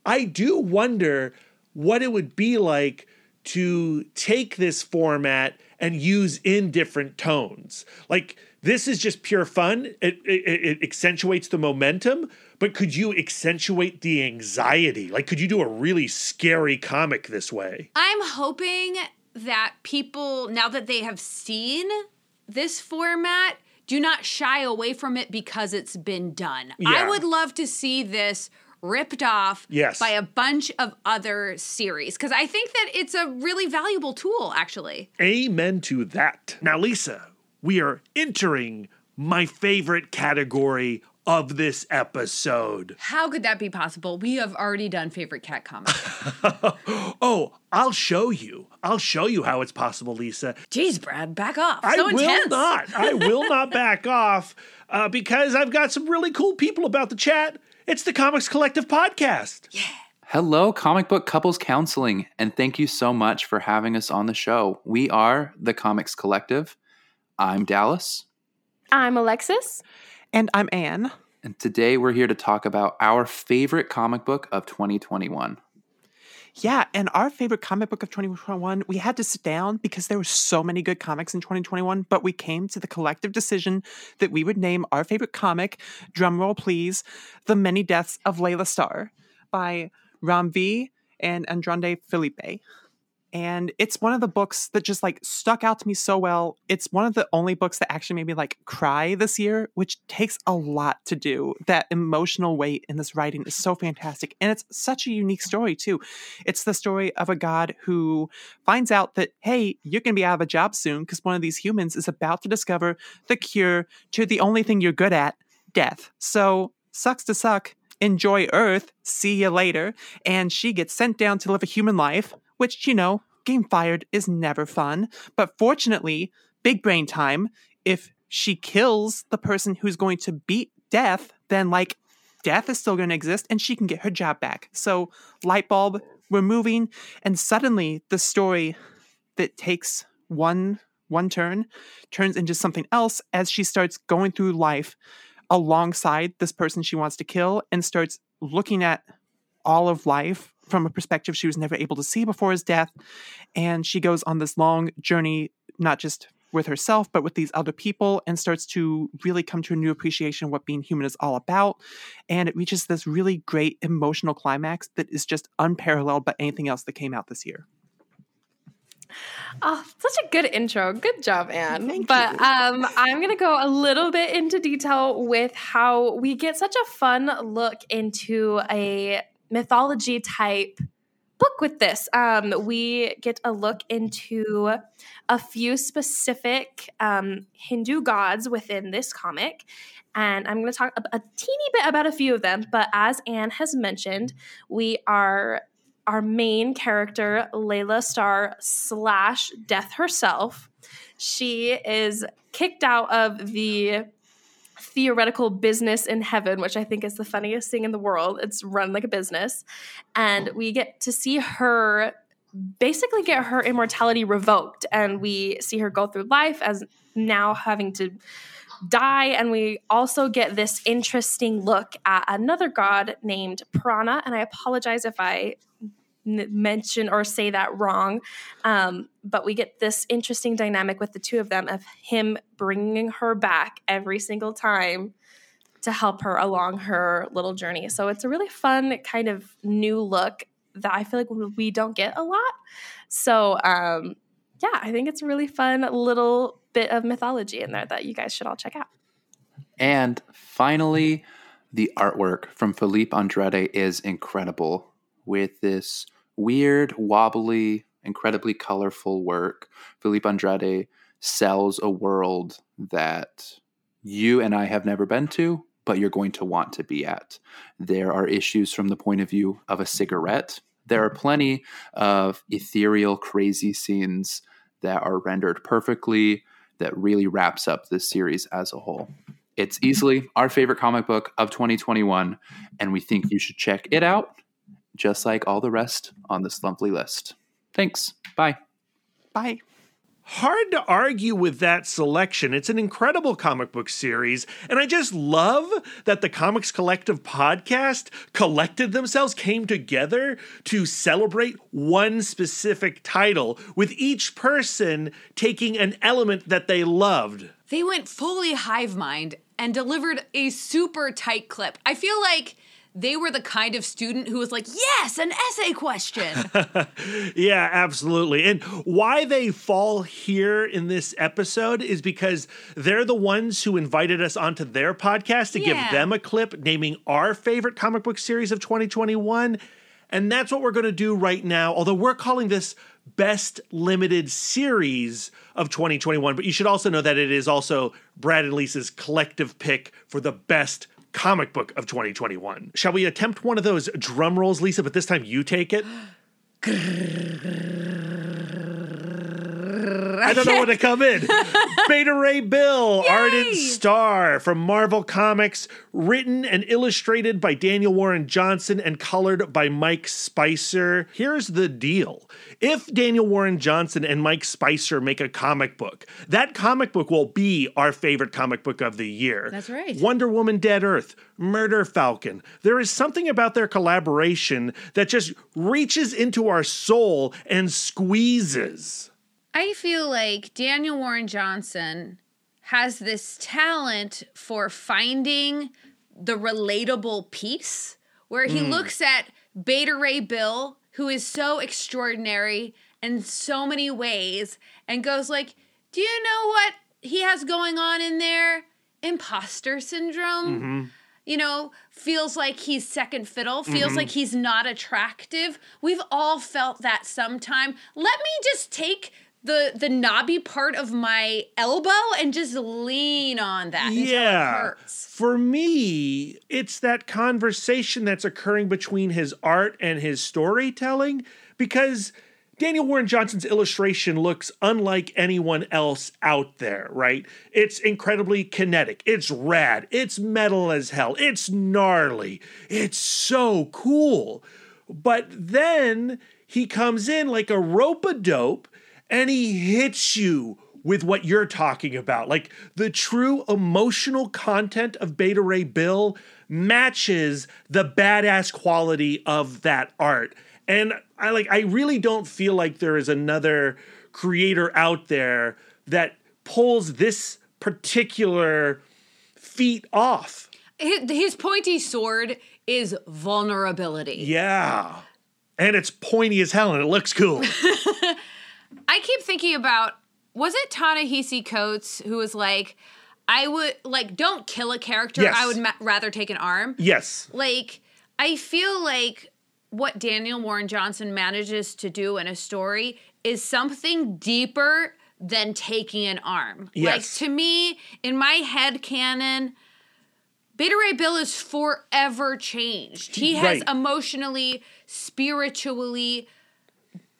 I do wonder what it would be like to take this format and use in different tones. Like, this is just pure fun. It, it, it, accentuates the momentum, but could you accentuate the anxiety? Like, could you do a really scary comic this way? I'm hoping that people, now that they have seen this format, do not shy away from it because it's been done. Yeah. I would love to see this ripped off yes. by a bunch of other series because I think that it's a really valuable tool, actually. Amen to that. Now, Lisa, we are entering my favorite category of this episode. How could that be possible? We have already done favorite cat comics. oh, I'll show you. I'll show you how it's possible, Lisa. Jeez, Brad, back off. I so will intense. not. I will not back off uh, because I've got some really cool people about the chat. It's the Comics Collective podcast. Yeah. Hello, Comic Book Couples Counseling, and thank you so much for having us on the show. We are the Comics Collective. I'm Dallas. I'm Alexis. And I'm Anne. And today we're here to talk about our favorite comic book of 2021. Yeah, and our favorite comic book of 2021, we had to sit down because there were so many good comics in 2021, but we came to the collective decision that we would name our favorite comic, drumroll please, The Many Deaths of Layla Starr by Ram V and Andrade Felipe and it's one of the books that just like stuck out to me so well. It's one of the only books that actually made me like cry this year, which takes a lot to do. That emotional weight in this writing is so fantastic. And it's such a unique story, too. It's the story of a god who finds out that, hey, you're going to be out of a job soon because one of these humans is about to discover the cure to the only thing you're good at death. So, sucks to suck. Enjoy Earth. See you later. And she gets sent down to live a human life which, you know, getting fired is never fun. But fortunately, big brain time, if she kills the person who's going to beat death, then like death is still going to exist and she can get her job back. So, light bulb, we're moving, and suddenly the story that takes one one turn turns into something else as she starts going through life alongside this person she wants to kill and starts looking at all of life from a perspective she was never able to see before his death. And she goes on this long journey, not just with herself, but with these other people, and starts to really come to a new appreciation of what being human is all about. And it reaches this really great emotional climax that is just unparalleled by anything else that came out this year. Oh, such a good intro. Good job, Anne. Thank but you. um, I'm going to go a little bit into detail with how we get such a fun look into a mythology type book with this. Um, we get a look into a few specific um, Hindu gods within this comic. And I'm going to talk a, a teeny bit about a few of them. But as Anne has mentioned, we are our main character, Layla Starr slash Death herself. She is kicked out of the theoretical business in heaven, which I think is the funniest thing in the world. It's run like a business. And we get to see her basically get her immortality revoked. And we see her go through life as now having to die. And we also get this interesting look at another god named Prana. And I apologize if I mention or say that wrong. Um, but we get this interesting dynamic with the two of them of him bringing her back every single time to help her along her little journey. So it's a really fun kind of new look that I feel like we don't get a lot. So um, yeah, I think it's a really fun little bit of mythology in there that you guys should all check out. And finally, the artwork from Philippe Andrade is incredible with this weird, wobbly, incredibly colorful work. Philippe Andrade sells a world that you and I have never been to, but you're going to want to be at. There are issues from the point of view of a cigarette. There are plenty of ethereal, crazy scenes that are rendered perfectly, that really wraps up this series as a whole. It's easily our favorite comic book of 2021, and we think you should check it out, just like all the rest on this lovely list. Thanks. Bye. Bye. Hard to argue with that selection. It's an incredible comic book series, and I just love that the Comics Collective podcast collected themselves, came together to celebrate one specific title, with each person taking an element that they loved. They went fully hive mind and delivered a super tight clip. I feel like they were the kind of student who was like, yes, an essay question. yeah, absolutely. And why they fall here in this episode is because they're the ones who invited us onto their podcast to Yeah. give them a clip naming our favorite comic book series of 2021. And that's what we're going to do right now, although we're calling this Best Limited Series of 2021. But you should also know that it is also Brad and Lisa's collective pick for the best comic book of 2021. Shall we attempt one of those drum rolls, Lisa? But this time you take it. I don't know when to come in. Beta Ray Bill, Argent Star from Marvel Comics, written and illustrated by Daniel Warren Johnson and colored by Mike Spicer. Here's the deal. If Daniel Warren Johnson and Mike Spicer make a comic book, that comic book will be our favorite comic book of the year. That's right. Wonder Woman Dead Earth, Murder Falcon. There is something about their collaboration that just reaches into our soul and squeezes. I feel like Daniel Warren Johnson has this talent for finding the relatable piece where he Mm. looks at Beta Ray Bill, who is so extraordinary in so many ways, and goes like, "Do you know what he has going on in there? Imposter syndrome." Mm-hmm. you know, feels like he's second fiddle, feels Mhm. like he's not attractive. We've all felt that sometime. Let me just take the the knobby part of my elbow and just lean on that Yeah. hurts. For me, it's that conversation that's occurring between his art and his storytelling because Daniel Warren Johnson's illustration looks unlike anyone else out there, right? It's incredibly kinetic. It's rad. It's metal as hell. It's gnarly. It's so cool. But then he comes in like a rope a dope and he hits you with what you're talking about. Like the true emotional content of Beta Ray Bill matches the badass quality of that art. And I like I really don't feel like there is another creator out there that pulls this particular feat off. His, his pointy sword is vulnerability. Yeah. And it's pointy as hell and it looks cool. I keep thinking about was it Ta-Nehisi Coates who was like, I would like don't kill a character. Yes. I would ma- rather take an arm. yes. Like I feel like what Daniel Warren Johnson manages to do in a story is something deeper than taking an arm. Yes. Like to me, in my head canon, Beta Ray Bill is forever changed. He has Right. emotionally, spiritually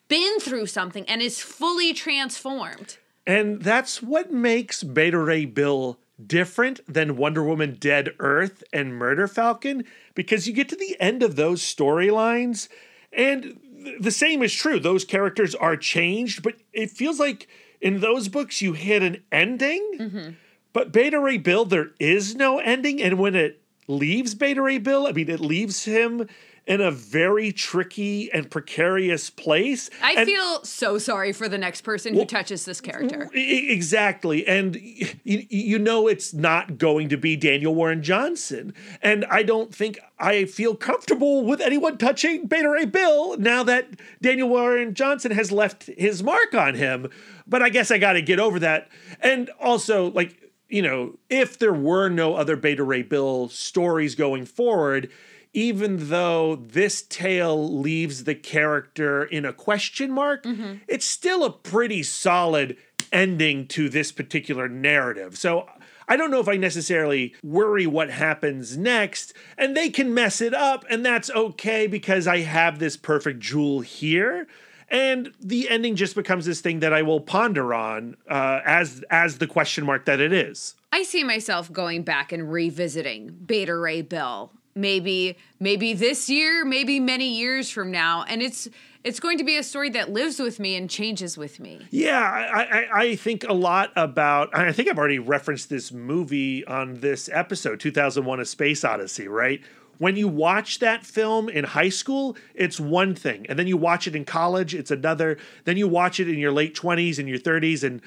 been through something and is fully transformed. And that's what makes Beta Ray Bill different than Wonder Woman Dead Earth and Murder Falcon because you get to the end of those storylines and th- the same is true. Those characters are changed, but it feels like in those books you hit an ending. Mm-hmm. But Beta Ray Bill, there is no ending. And when it leaves Beta Ray Bill, I mean, it leaves him in a very tricky and precarious place. I And- feel so sorry for the next person who touches this character. Exactly. And you, you know it's not going to be Daniel Warren Johnson. And I don't think I feel comfortable with anyone touching Beta Ray Bill now that Daniel Warren Johnson has left his mark on him. But I guess I got to get over that. And also, like, you know, if there were no other Beta Ray Bill stories going forward, even though this tale leaves the character in a question mark, it's still a pretty solid ending to this particular narrative. So I don't know if I necessarily worry what happens next, and they can mess it up, and that's okay because I have this perfect jewel here. And the ending just becomes this thing that I will ponder on uh, as as the question mark that it is. I see myself going back and revisiting Beta Ray Bill. Maybe maybe this year, maybe many years from now, and it's it's going to be a story that lives with me and changes with me. Yeah, I, I, I think a lot about. I think I've already referenced this movie on this episode, 2001: A Space Odyssey. Right when you watch that film in high school, it's one thing, and then you watch it in college, it's another. Then you watch it in your late 20s and your 30s, and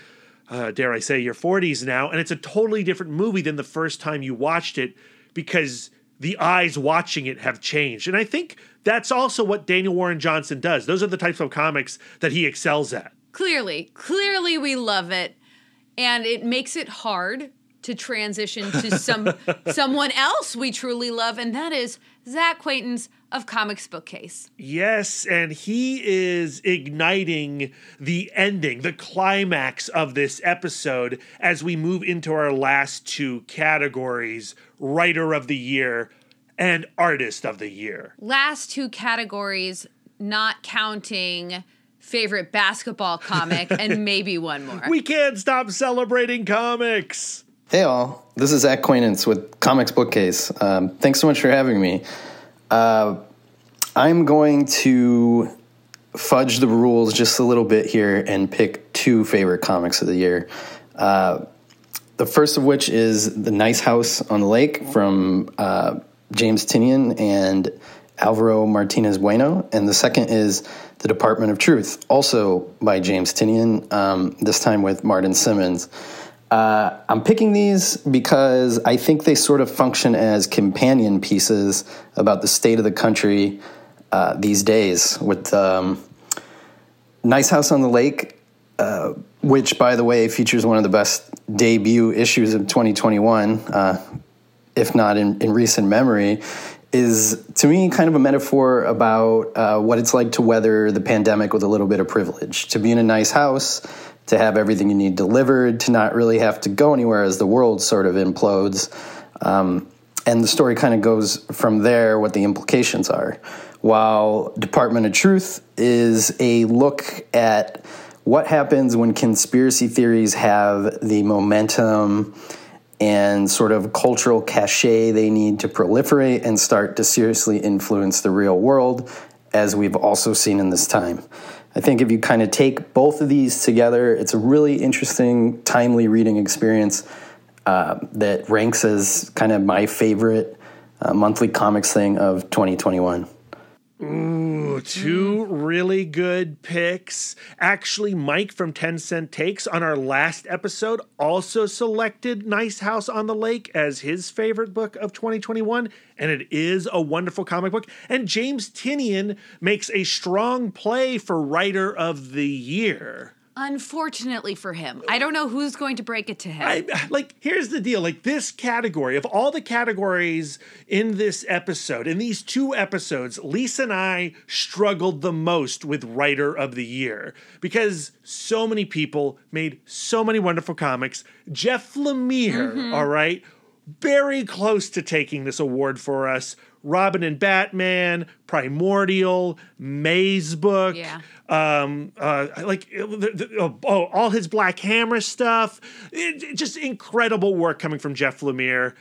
uh, dare I say your 40s now, and it's a totally different movie than the first time you watched it because the eyes watching it have changed. And I think that's also what Daniel Warren Johnson does. Those are the types of comics that he excels at. Clearly, clearly we love it, and it makes it hard to transition to some someone else we truly love, and that is Zach Quaintance of Comics Bookcase. Yes, and he is igniting the ending, the climax of this episode as we move into our last two categories Writer of the Year and Artist of the Year. Last two categories, not counting favorite basketball comic, and maybe one more. We can't stop celebrating comics. Hey all, this is Zach Quaintance with Comics Bookcase. Um, thanks so much for having me. Uh, I'm going to fudge the rules just a little bit here and pick two favorite comics of the year. Uh, the first of which is The Nice House on the Lake from uh, James Tynion and Alvaro Martinez Bueno. And the second is The Department of Truth, also by James Tynion, um, this time with Martin Simmonds. Uh, I'm picking these because I think they sort of function as companion pieces about the state of the country uh, these days. With um, Nice House on the Lake, uh, which, by the way, features one of the best debut issues of 2021, uh, if not in, in, recent memory, is to me kind of a metaphor about uh, what it's like to weather the pandemic with a little bit of privilege. To be in a nice house to have everything you need delivered, to not really have to go anywhere as the world sort of implodes. Um, and the story kind of goes from there, what the implications are. While Department of Truth is a look at what happens when conspiracy theories have the momentum and sort of cultural cachet they need to proliferate and start to seriously influence the real world, as we've also seen in this time. I think if you kind of take both of these together, it's a really interesting, timely reading experience uh, that ranks as kind of my favorite uh, monthly comics thing of 2021. Two mm. really good picks. Actually, Mike from 10 Cent Takes on our last episode also selected Nice House on the Lake as his favorite book of 2021, and it is a wonderful comic book. And James Tynion makes a strong play for Writer of the Year. Unfortunately for him, I don't know who's going to break it to him. I, like, here's the deal: like this category of all the categories in this episode, in these two episodes, Lisa and I struggled the most with Writer of the Year because so many people made so many wonderful comics. Jeff Lemire, mm-hmm. all right, very close to taking this award for us. Robin and Batman, Primordial, Mazebook, yeah. um, uh, like the, oh, oh, all his Black Hammer stuff. It, just incredible work coming from Jeff Lemire.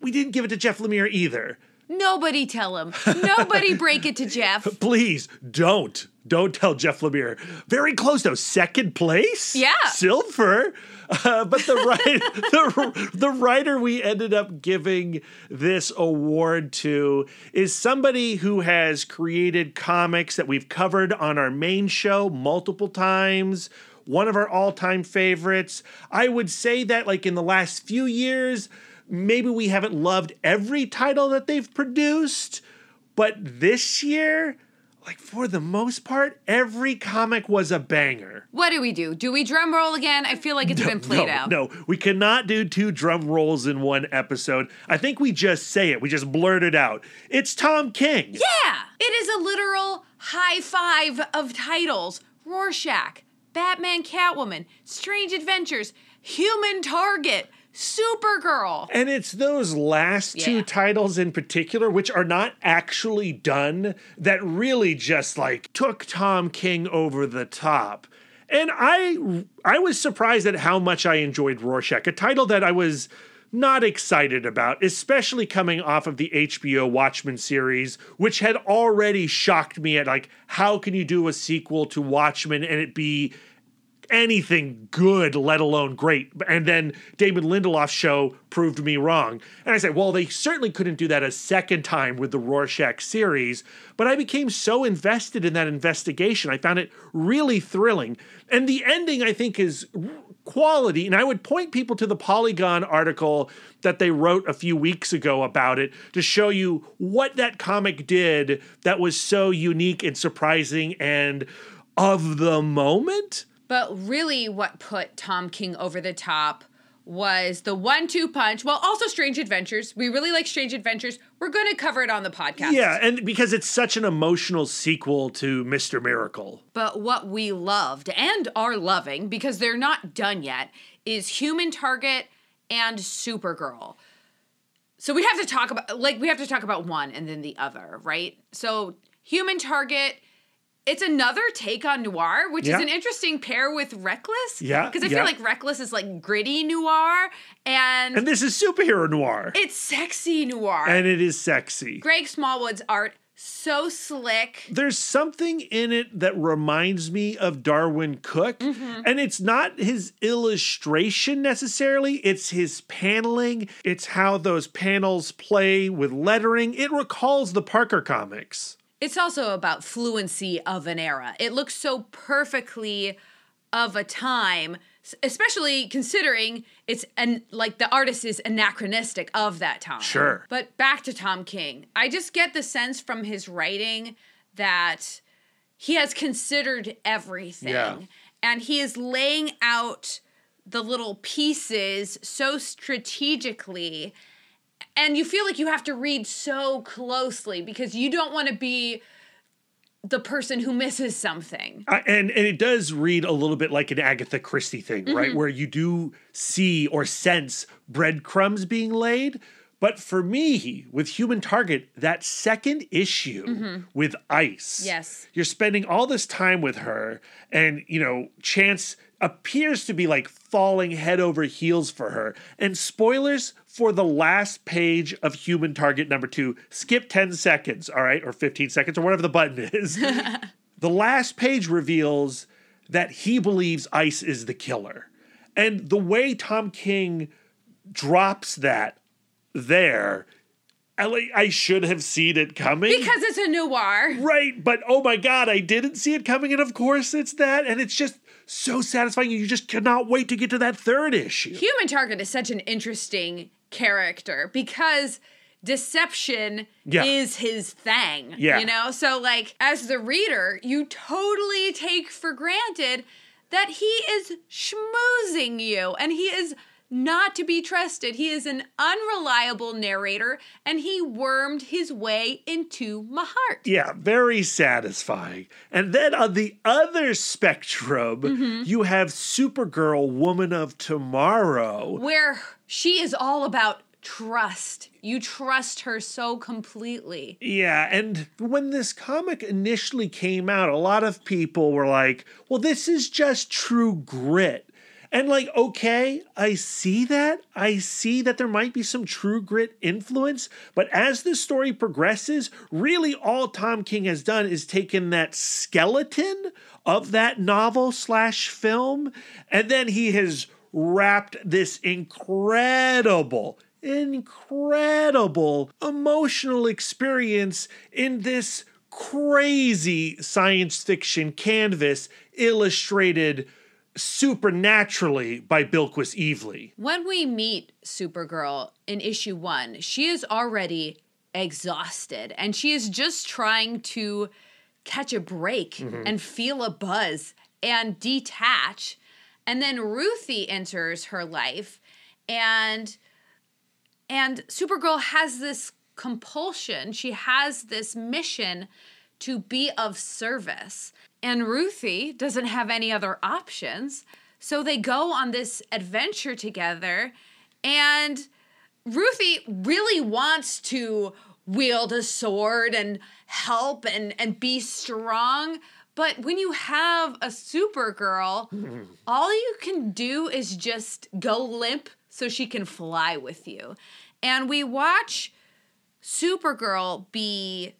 We didn't give it to Jeff Lemire either. Nobody tell him. Nobody break it to Jeff. Please don't. Don't tell Jeff Lemire. Very close though. Second place? Yeah. Silver. Uh, but the, writer, the, the writer we ended up giving this award to is somebody who has created comics that we've covered on our main show multiple times. One of our all time favorites. I would say that, like, in the last few years, maybe we haven't loved every title that they've produced, but this year, like for the most part, every comic was a banger. What do we do? Do we drum roll again? I feel like it's no, been played no, out. No, we cannot do two drum rolls in one episode. I think we just say it. We just blurt it out. It's Tom King. Yeah, it is a literal high five of titles. Rorschach, Batman, Catwoman, Strange Adventures, Human Target. Supergirl. And it's those last yeah. two titles in particular, which are not actually done, that really just like took Tom King over the top. And I I was surprised at how much I enjoyed Rorschach, a title that I was not excited about, especially coming off of the HBO Watchmen series, which had already shocked me at like, how can you do a sequel to Watchmen and it be anything good, let alone great. And then Damon Lindelof's show proved me wrong. And I said, well, they certainly couldn't do that a second time with the Rorschach series. But I became so invested in that investigation. I found it really thrilling. And the ending, I think, is quality. And I would point people to the Polygon article that they wrote a few weeks ago about it to show you what that comic did that was so unique and surprising and of the moment. But really, what put Tom King over the top was the one two punch. Well, also Strange Adventures. We really like Strange Adventures. We're going to cover it on the podcast. Yeah, and because it's such an emotional sequel to Mr. Miracle. But what we loved and are loving, because they're not done yet, is Human Target and Supergirl. So we have to talk about, like, we have to talk about one and then the other, right? So Human Target it's another take on noir, which Yeah. is an interesting pair with Reckless. Yeah, Because I yeah. feel like Reckless is like gritty noir and, And this is superhero noir. it's sexy noir. And it is sexy. Greg Smallwood's art, so slick. There's something in it that reminds me of Darwyn Cooke, Mm-hmm. and it's not his illustration necessarily, it's his paneling. It's how those panels play with lettering. It recalls the Parker comics. It's also about fluency of an era. It looks so perfectly of a time, especially considering it's and like the artist is anachronistic of that time. Sure. But back to Tom King. I just get the sense from his writing that he has considered everything. Yeah. And he is laying out the little pieces so strategically and you feel like you have to read so closely because you don't want to be the person who misses something. I- and and it does read a little bit like an Agatha Christie thing, right? Mhm. Where you do see or sense breadcrumbs being laid. But for me, with Human Target, that second issue Mhm. with Ice, Yes. you're spending all this time with her, and you know, Chance appears to be like falling head over heels for her. And spoilers for the last page of Human Target number two, skip 10 seconds, all right, or 15 seconds, or whatever the button is. the last page reveals that he believes Ice is the killer. And the way Tom King drops that there, I, should have seen it coming. Because it's a noir. Right, but oh my god, I didn't see it coming, and of course it's that, and it's just so satisfying. You just cannot wait to get to that third issue. Human Target is such an interesting character because deception Yeah. is his thing. Yeah. You know? So, like, as the reader, you totally take for granted that he is schmoozing you and he is not to be trusted. He is an unreliable narrator and he wormed his way into my heart. Yeah, very satisfying. And then on the other spectrum, Mhm. you have Supergirl, Woman of Tomorrow. Where she is all about trust. You trust her so completely. Yeah, and when this comic initially came out, a lot of people were like, well, this is just true grit. And like, okay, I see that. I see that there might be some true grit influence. But as the story progresses, really all Tom King has done is taken that skeleton of that novel slash film, and then he has wrapped this incredible, incredible emotional experience in this crazy science fiction canvas illustrated supernaturally by Bilquis Evely. When we meet Supergirl in issue one, she is already exhausted and she is just trying to catch a break Mhm. and feel a buzz and detach. And then Ruthie enters her life and and Supergirl has this compulsion. She has this mission to be of service. And Ruthie doesn't have any other options. So they go on this adventure together. And Ruthie really wants to wield a sword and help and, and be strong. But when you have a Supergirl, all you can do is just go limp so she can fly with you. And we watch Supergirl be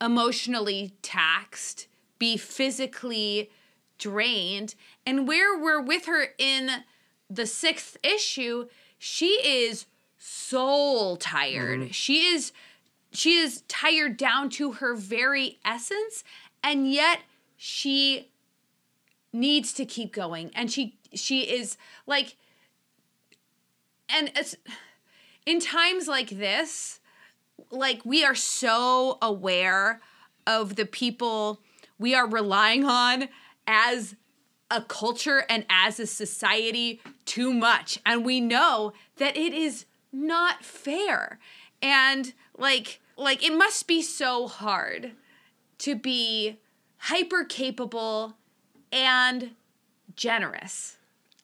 emotionally taxed, be physically drained. And where we're with her in the sixth issue, she is soul tired. Mhm. She is she is tired down to her very essence, and yet she needs to keep going. And she she is like and it's in times like this, like we are so aware of the people we are relying on as a culture and as a society too much. And we know that it is not fair. And like like it must be so hard to be hyper capable and generous.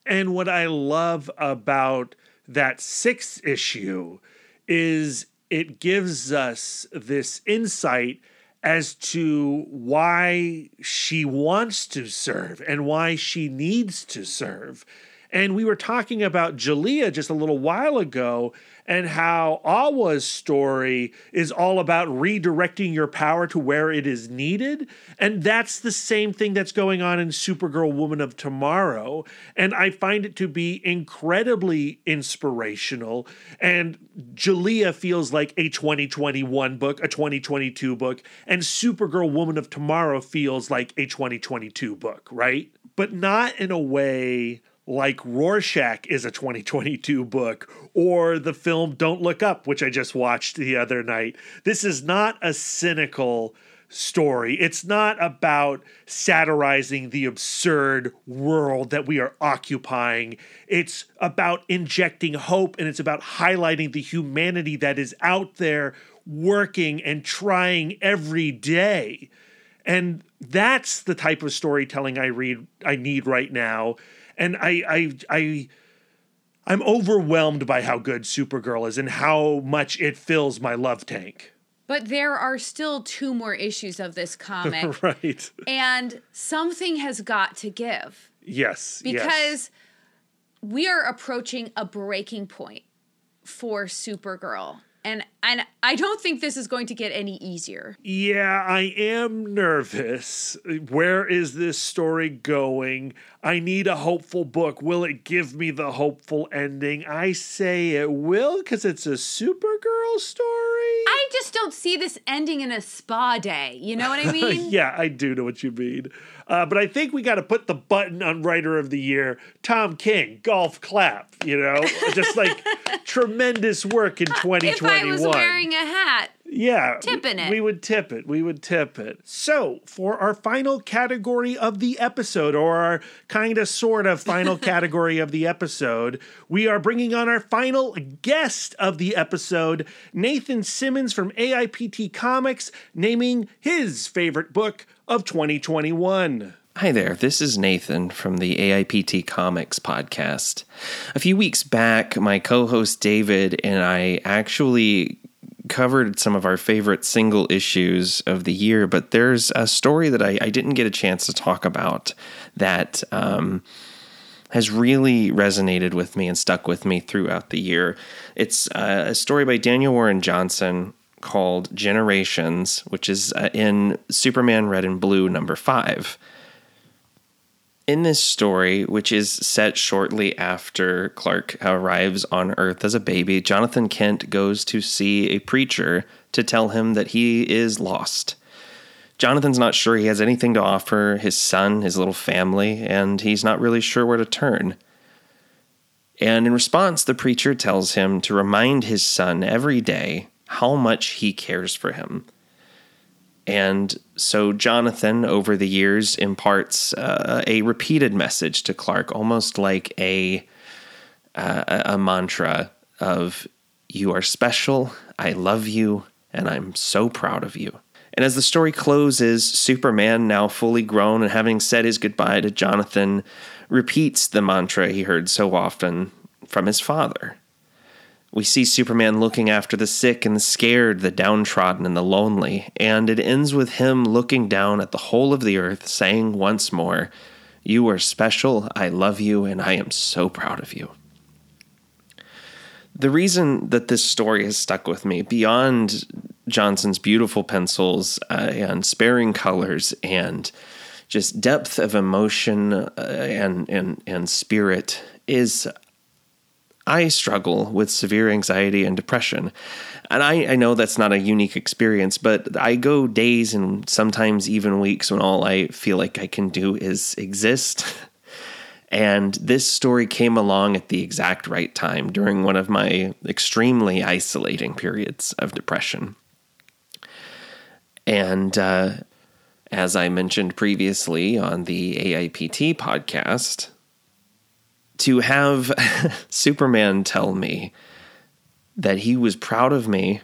And what I love about that sixth issue is it gives us this insight as to why she wants to serve and why she needs to serve. And we were talking about Djeliya just a little while ago and how Awa's story is all about redirecting your power to where it is needed. And that's the same thing that's going on in Supergirl Woman of Tomorrow. And I find it to be incredibly inspirational. And Djeliya feels like a 2021 book, a 2022 book, and Supergirl Woman of Tomorrow feels like a 2022 book, right? But not in a way like Rorschach is a 2022 book or the film Don't Look Up, which I just watched the other night. This is not a cynical story. It's not about satirizing the absurd world that we are occupying. It's about injecting hope and it's about highlighting the humanity that is out there working and trying every day. And that's the type of storytelling I read I need right now and I I I I'm overwhelmed by how good Supergirl is and how much it fills my love tank. But there are still two more issues of this comic. right. And something has got to give. Yes. Because yes. we are approaching a breaking point for Supergirl and and I don't think this is going to get any easier. Yeah, I am nervous. Where is this story going? I need a hopeful book. Will it give me the hopeful ending? I say it will because it's a Supergirl story. I just don't see this ending in a spa day. You know what I mean? yeah, I do know what you mean. Uh, but I think we got to put the button on Writer of the Year, Tom King, golf clap. You know, just like tremendous work in 2021. If I was wearing a hat, yeah, tipping it. We would tip it. We would tip it. So, for our final category of the episode, or our kind of sort of final category of the episode, we are bringing on our final guest of the episode, Nathan Simmons from AIPT Comics, naming his favorite book of 2021. Hi there, this is Nathan from the AIPT Comics podcast. A few weeks back, my co host David and I actually covered some of our favorite single issues of the year, but there's a story that I, I didn't get a chance to talk about that um, has really resonated with me and stuck with me throughout the year. It's uh, a story by Daniel Warren Johnson called Generations, which is uh, in Superman Red and Blue number five. In this story, which is set shortly after Clark arrives on Earth as a baby, Jonathan Kent goes to see a preacher to tell him that he is lost. Jonathan's not sure he has anything to offer his son, his little family, and he's not really sure where to turn. And in response, the preacher tells him to remind his son every day how much he cares for him. And so Jonathan, over the years, imparts uh, a repeated message to Clark, almost like a uh, a mantra of "You are special. I love you, and I'm so proud of you." And as the story closes, Superman, now fully grown and having said his goodbye to Jonathan, repeats the mantra he heard so often from his father. We see Superman looking after the sick and the scared, the downtrodden and the lonely, and it ends with him looking down at the whole of the earth, saying once more, You are special, I love you, and I am so proud of you. The reason that this story has stuck with me, beyond Johnson's beautiful pencils uh, and sparing colors and just depth of emotion uh, and, and, and spirit, is I struggle with severe anxiety and depression. And I, I, know that's not a unique experience, but I go days and sometimes even weeks when all I feel like I can do is exist. And this story came along at the exact right time during one of my extremely isolating periods of depression. And uh, as I mentioned previously on the AIPT podcast, to have Superman tell me that he was proud of me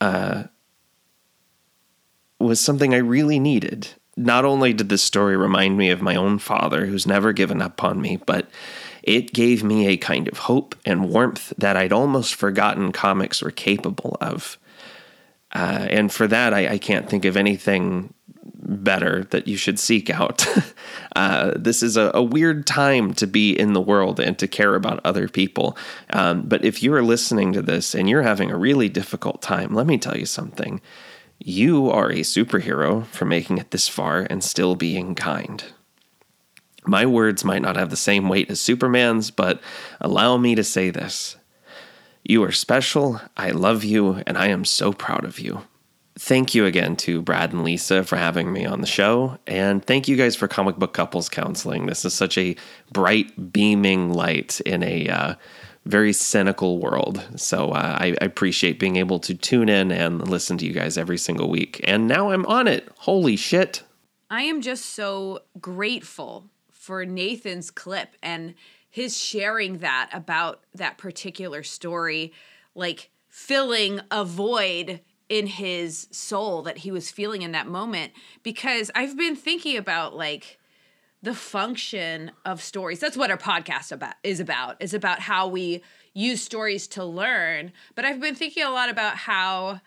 uh, was something I really needed. Not only did this story remind me of my own father, who's never given up on me, but it gave me a kind of hope and warmth that I'd almost forgotten comics were capable of. Uh, and for that, I, I can't think of anything better that you should seek out. uh, this is a, a, weird time to be in the world and to care about other people. Um, but if you're listening to this and you're having a really difficult time, let me tell you something. You are a superhero for making it this far and still being kind. My words might not have the same weight as Superman's, but allow me to say this. You are special, I love you, and I am so proud of you thank you again to Brad and Lisa for having me on the show. And thank you guys for comic book couples counseling. This is such a bright, beaming light in a uh, very cynical world. So uh, I, I, appreciate being able to tune in and listen to you guys every single week. And now I'm on it. Holy shit. I am just so grateful for Nathan's clip and his sharing that about that particular story, like filling a void in his soul that he was feeling in that moment because I've been thinking about like the function of stories. That's what our podcast about is about. Is about how we use stories to learn. But I've been thinking a lot about how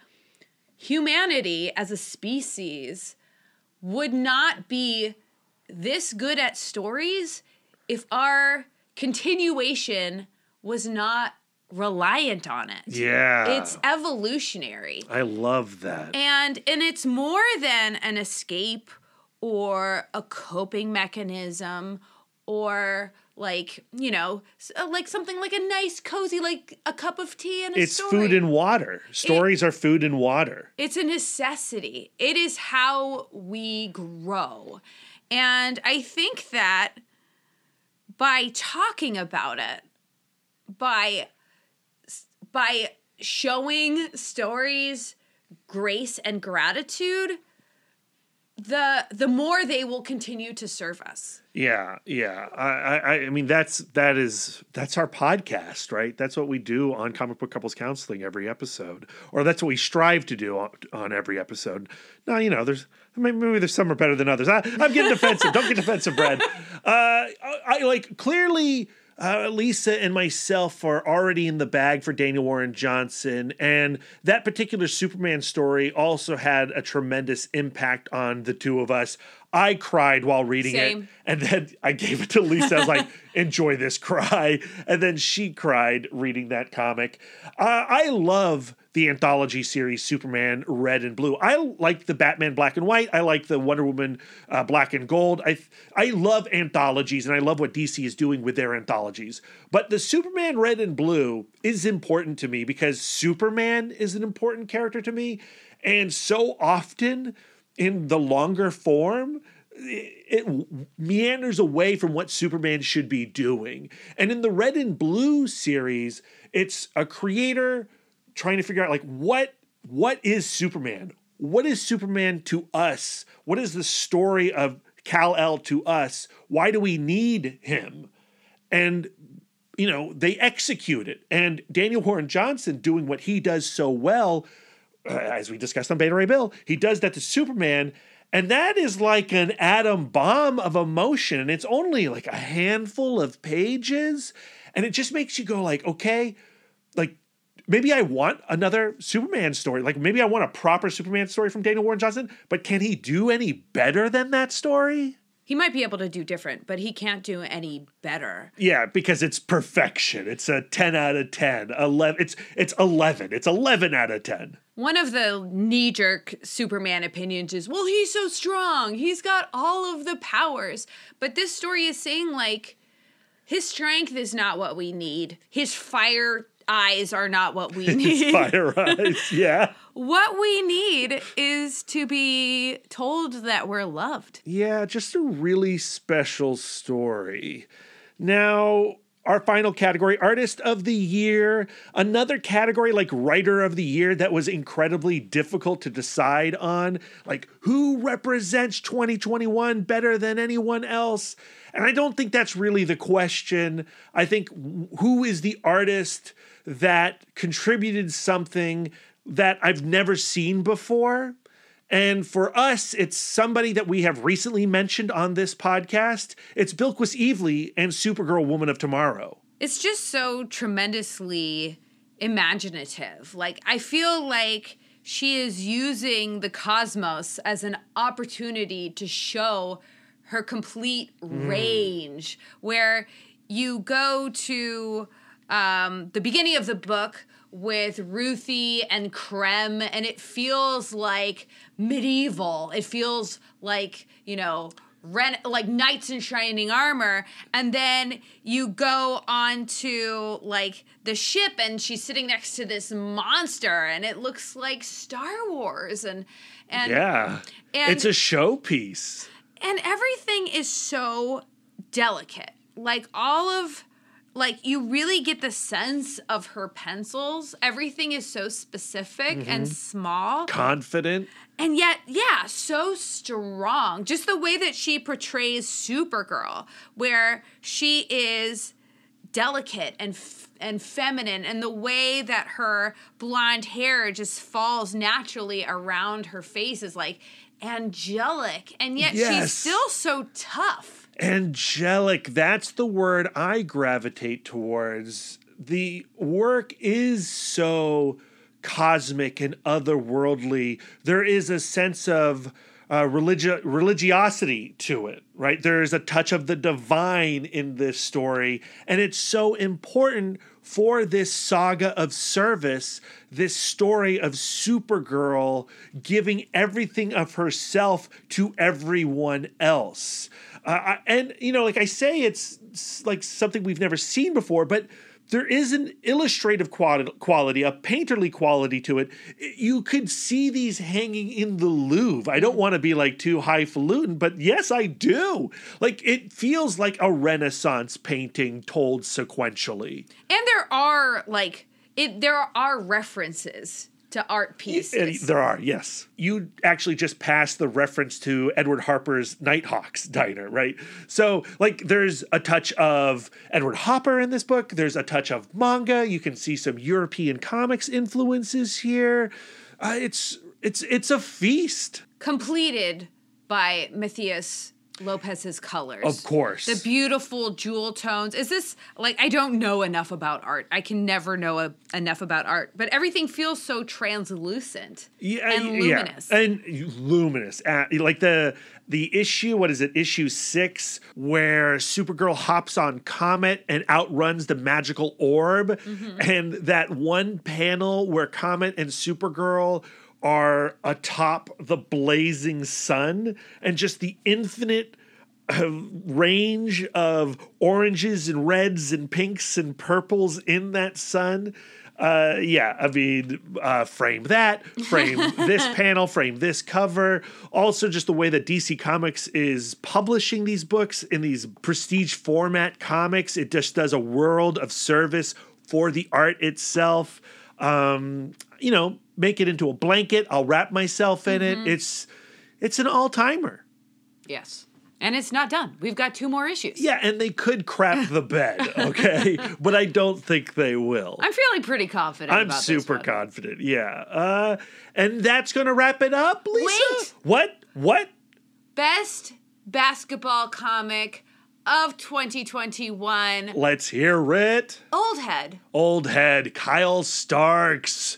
humanity as a species would not be this good at stories if our continuation was not reliant on it. Yeah. It's evolutionary. I love that. And and it's more than an escape or a coping mechanism or like you know uh, like something like a nice cozy like a cup of tea and a it's story. food and water stories it, are food and water it's a necessity it is how we grow and i think that by talking about it by by showing stories grace and gratitude the the more they will continue to serve us. Yeah yeah. I, I i mean that's that is that's our podcast right? That's what we do on comic book couples counseling every episode or that's what we strive to do on, on every episode. Now you know there's maybe, maybe there's some are better than others. I, i'm getting defensive. Don't get defensive brad. Uh I, I like clearly uh, Lisa and myself are already in the bag for Daniel Warren Johnson. And that particular Superman story also had a tremendous impact on the two of us. I cried while reading Same. it. And then I gave it to Lisa. I was like, enjoy this cry. And then she cried reading that comic. Uh, I love the anthology series Superman Red and Blue. I like the Batman Black and White. I like the Wonder Woman uh, Black and Gold. I I love anthologies and I love what DC is doing with their anthologies. But the Superman Red and Blue is important to me because Superman is an important character to me, and so often in the longer form it meanders away from what Superman should be doing. And in the Red and Blue series, it's a creator trying to figure out like what what is Superman? What is Superman to us? What is the story of Kal-El to us? Why do we need him? And you know, they execute it. And Daniel Warren Johnson doing what he does so well, uh, as we discussed on Beta Ray Bill, he does that to Superman. And that is like an atom bomb of emotion. And it's only like a handful of pages. And it just makes you go like, okay, like maybe I want another Superman story. Like maybe I want a proper Superman story from Daniel Warren Johnson, but can he do any better than that story? He might be able to do different, but he can't do any better. Yeah, because it's perfection. It's a 10 out of 10. 11 it's it's 11. It's 11 out of 10. One of the knee-jerk Superman opinions is, "Well, he's so strong. He's got all of the powers." But this story is saying like his strength is not what we need. His fire eyes are not what we need. fire eyes, yeah. what we need is to be told that we're loved. Yeah, just a really special story. Now, our final category, Artist of the Year. Another category like Writer of the Year that was incredibly difficult to decide on. Like, who represents 2021 better than anyone else? And I don't think that's really the question. I think who is the artist that contributed something that I've never seen before. And for us, it's somebody that we have recently mentioned on this podcast. It's Bilquis Evely and Supergirl Woman of Tomorrow. It's just so tremendously imaginative. Like, I feel like she is using the cosmos as an opportunity to show her complete mm. range, where you go to um, the beginning of the book with Ruthie and Krem, and it feels like medieval. It feels like, you know, ren- like knights in shining armor. And then you go on to like the ship, and she's sitting next to this monster, and it looks like Star Wars. And, and yeah. and- it's a showpiece. and everything is so delicate like all of like you really get the sense of her pencils. Everything is so specific and Mhm. small. Confident. and yet yeah so strong. Just the way that she portrays supergirl where she is delicate and f- and feminine and the way that her blonde hair just falls naturally around her face is like angelic. And yet she's still so tough Angelic, that's the word I gravitate towards. The work is so cosmic and otherworldly. There is a sense of uh, religi- religiosity to it, right? There's a touch of the divine in this story, and it's so important for this saga of service, this story of Supergirl giving everything of herself to everyone else. Uh, and you know, like I say, it's like something we've never seen before, but there is an illustrative quality, a painterly quality to it. You could see these hanging in the Louvre. I don't want to be like too highfalutin, but yes, I do. Like it feels like a Renaissance painting told sequentially. and there are like it there are references to art pieces And there are, yes. You actually just passed the reference to Edward Hopper's Nighthawks diner, right? So, like, there's a touch of Edward Hopper in this book. There's a touch of manga. You can see some European comics influences here. Uh, it's it's it's a feast. completed by Matheus Lopes's colors. Of course. The beautiful jewel tones. Is this like I don't know enough about art. I can never know a, enough about art, but everything feels so translucent Yeah, and yeah. luminous. and luminous. Uh, like the the issue, what is it? Issue six, where Supergirl hops on Comet and outruns the magical orb, and that one panel where Comet and Supergirl are atop the blazing sun, and just the infinite uh, range of oranges and reds and pinks and purples in that sun. Uh, yeah, I mean, uh, frame that, frame this panel, frame this cover. Also, just the way that DC Comics is publishing these books in these prestige format comics, it just does a world of service for the art itself. Um, you know, make it into a blanket. I'll wrap myself in Mhm. it. It's it's an all timer. yes. And it's not done. We've got two more issues. Yeah, and they could crap the bed, okay? but I don't think they will. I'm feeling pretty confident I'm super confident. Yeah. Uh and that's going to wrap it up, Lisa. Wait. What? What? Best basketball comic of 2021. Let's hear it. Old Head. Old head, Kyle Starks.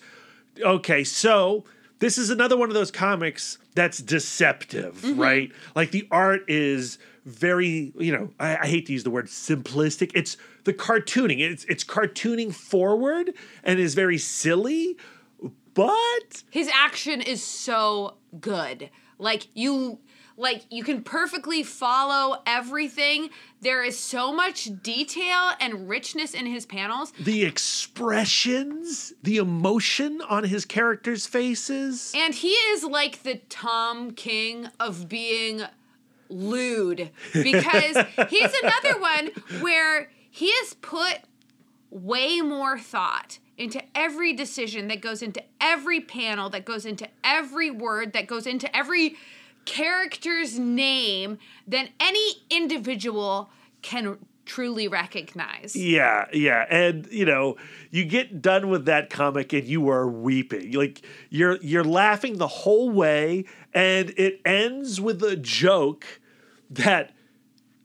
Okay, so this is another one of those comics that's deceptive, Mhm. right? Like the art is very, you know, I, I hate to use the word simplistic. It's the cartooning. It's it's cartooning forward and is very silly, but His action is so good. Like you like you can perfectly follow everything. There is so much detail and richness in his panels. the expressions, the emotion on his characters' faces. And he is like the Tom King of being lewd because he's another one where he has put way more thought into every decision that goes into every panel, that goes into every word, that goes into every character's name than any individual can truly recognize. Yeah, yeah. And you know, you get done with that comic and you are weeping. Like you're you're laughing the whole way and it ends with a joke that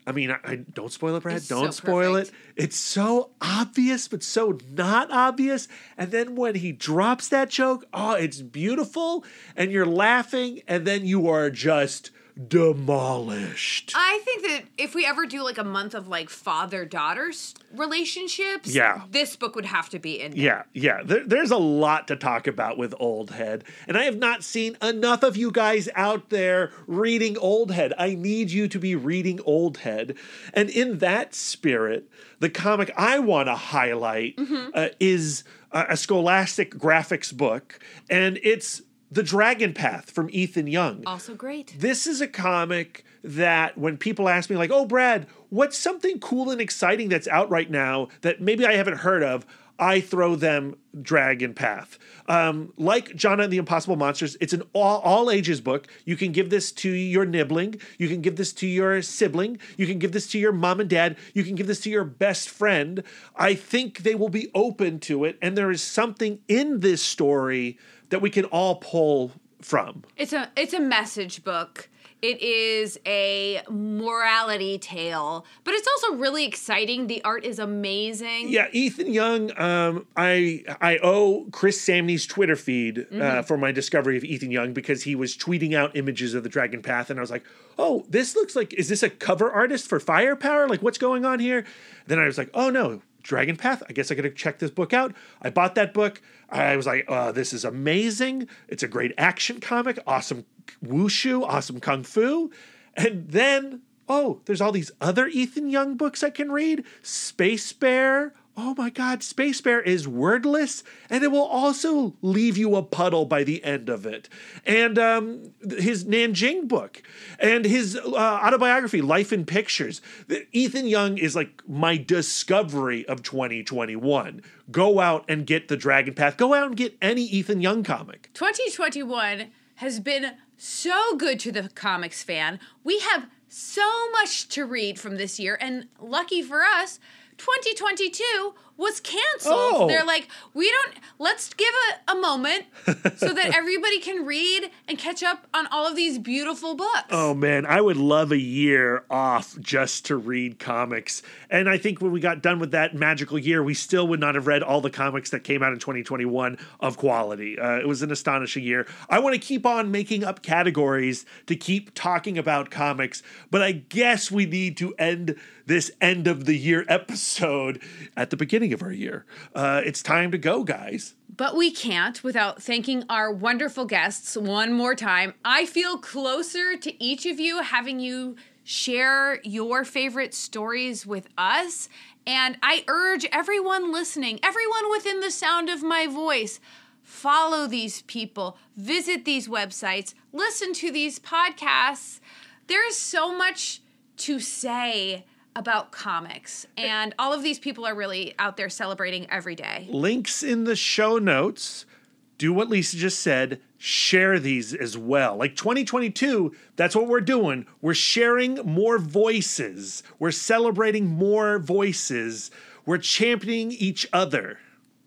I mean, I, I don't spoil it, Brad. It's don't so spoil perfect. it. It's so obvious, but so not obvious. And then when he drops that joke, oh, it's beautiful, and you're laughing, and then you are just demolished. I think that if we ever do like a month of like father daughter relationships, Yeah. this book would have to be in. there. Yeah, yeah. There, there's a lot to talk about with Old Head. And I have not seen enough of you guys out there reading Old Head. I need you to be reading Old Head. And in that spirit, the comic I want to highlight uh, is a, a scholastic graphics book. And it's The Dragon Path from Ethan Young. Also great. This is a comic that when people ask me, like, oh, Brad, what's something cool and exciting that's out right now that maybe I haven't heard of? I throw them Dragon Path. Um, like Jonna and the Impossible Monsters, it's an all, all ages book. You can give this to your nibbling. You can give this to your sibling. You can give this to your mom and dad. You can give this to your best friend. I think they will be open to it. And there is something in this story that we can all pull from. It's a it's a message book. It is a morality tale, but it's also really exciting. The art is amazing. Yeah, Ethan Young. Um, I I owe Chris Samnee's Twitter feed uh, Mhm. for my discovery of Ethan Young because he was tweeting out images of the Dragon Path, and I was like, "Oh, this looks like is this a cover artist for Firepower? Like, what's going on here?" Then I was like, "Oh no." Dragon Path. I guess I gotta check this book out. I bought that book. I was like, oh, this is amazing. It's a great action comic, awesome wushu, awesome kung fu. And then, oh, there's all these other Ethan Young books I can read. Space Bear. Oh my God, Space Bear is wordless, and it will also leave you a puddle by the end of it. And um, his Nanjing book, and his uh, autobiography, Life in Pictures. Ethan Young is like my discovery of 2021. Go out and get the Dragon Path. Go out and get any Ethan Young comic. 2021 has been so good to the comics fan. We have so much to read from this year, and lucky for us, 2022 was canceled. Oh. They're like, we don't, let's give a, a moment so that everybody can read and catch up on all of these beautiful books. Oh man, I would love a year off just to read comics. And I think when we got done with that magical year, we still would not have read all the comics that came out in 2021 of quality. Uh, it was an astonishing year. I want to keep on making up categories to keep talking about comics, but I guess we need to end this end of the year episode at the beginning of our year. Uh, it's time to go, guys. But we can't without thanking our wonderful guests one more time. I feel closer to each of you having you share your favorite stories with us. And I urge everyone listening, everyone within the sound of my voice, follow these people, visit these websites, listen to these podcasts. There's so much to say about comics, and all of these people are really out there celebrating every day. links in the show notes. Do what Lisa just said. Share these as well. Like 2022, that's what we're doing. We're sharing more voices. We're celebrating more voices. We're championing each other.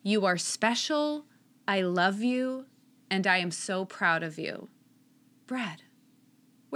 You are special. I love you. And I am so proud of you. Brad,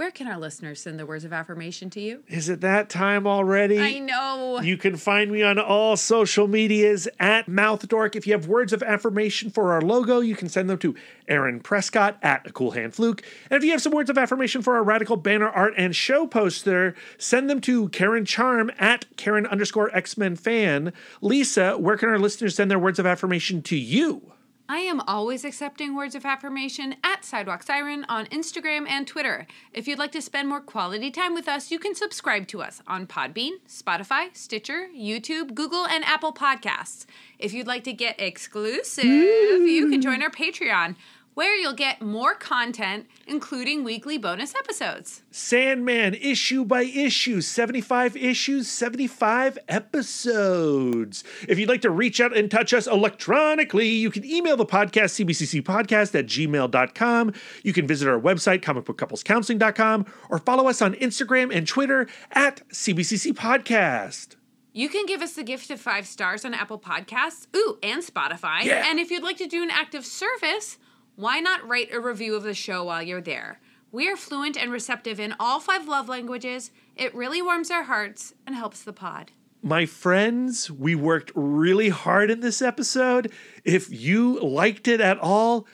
where can our listeners send the words of affirmation to you? Is it that time already? I know. You can find me on all social medias at MouthDork. If you have words of affirmation for our logo, you can send them to Aaron Prescott at A Cool Hand Fluke. And if you have some words of affirmation for our radical banner art and show poster, send them to Karen Charm at Karen underscore X Men fan. Lisa, where can our listeners send their words of affirmation to you? I am always accepting words of affirmation at Sidewalk Siren on Instagram and Twitter. If you'd like to spend more quality time with us, you can subscribe to us on Podbean, Spotify, Stitcher, YouTube, Google, and Apple Podcasts. If you'd like to get exclusive, you can mm. join our Patreon, where you'll get more content, including weekly bonus episodes. Sandman, issue by issue, 75 issues, 75 episodes. If you'd like to reach out and touch us electronically, you can email the podcast, cbccpodcast at gmail.com. You can visit our website, comicbookcouplescounseling.com, or follow us on Instagram and Twitter at CBCC Podcast. You can give us the gift of five stars on Apple Podcasts, ooh, and Spotify. Yeah. And if you'd like to do an act of service, why not write a review of the show while you're there? We are fluent and receptive in all five love languages. It really warms our hearts and helps the pod. My friends, we worked really hard in this episode. If you liked it at all,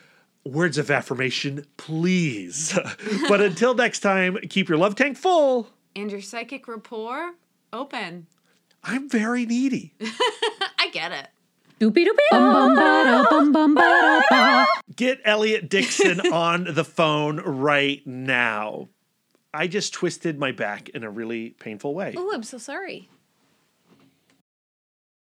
words of affirmation, please. but until next time, keep your love tank full. And your psychic rapport open. I'm very needy. I get it. Doopy doopy bum bum ba bum bum ba ba. Get Elliot Dixon on the phone right now. I just twisted my back in a really painful way. Oh, I'm so sorry.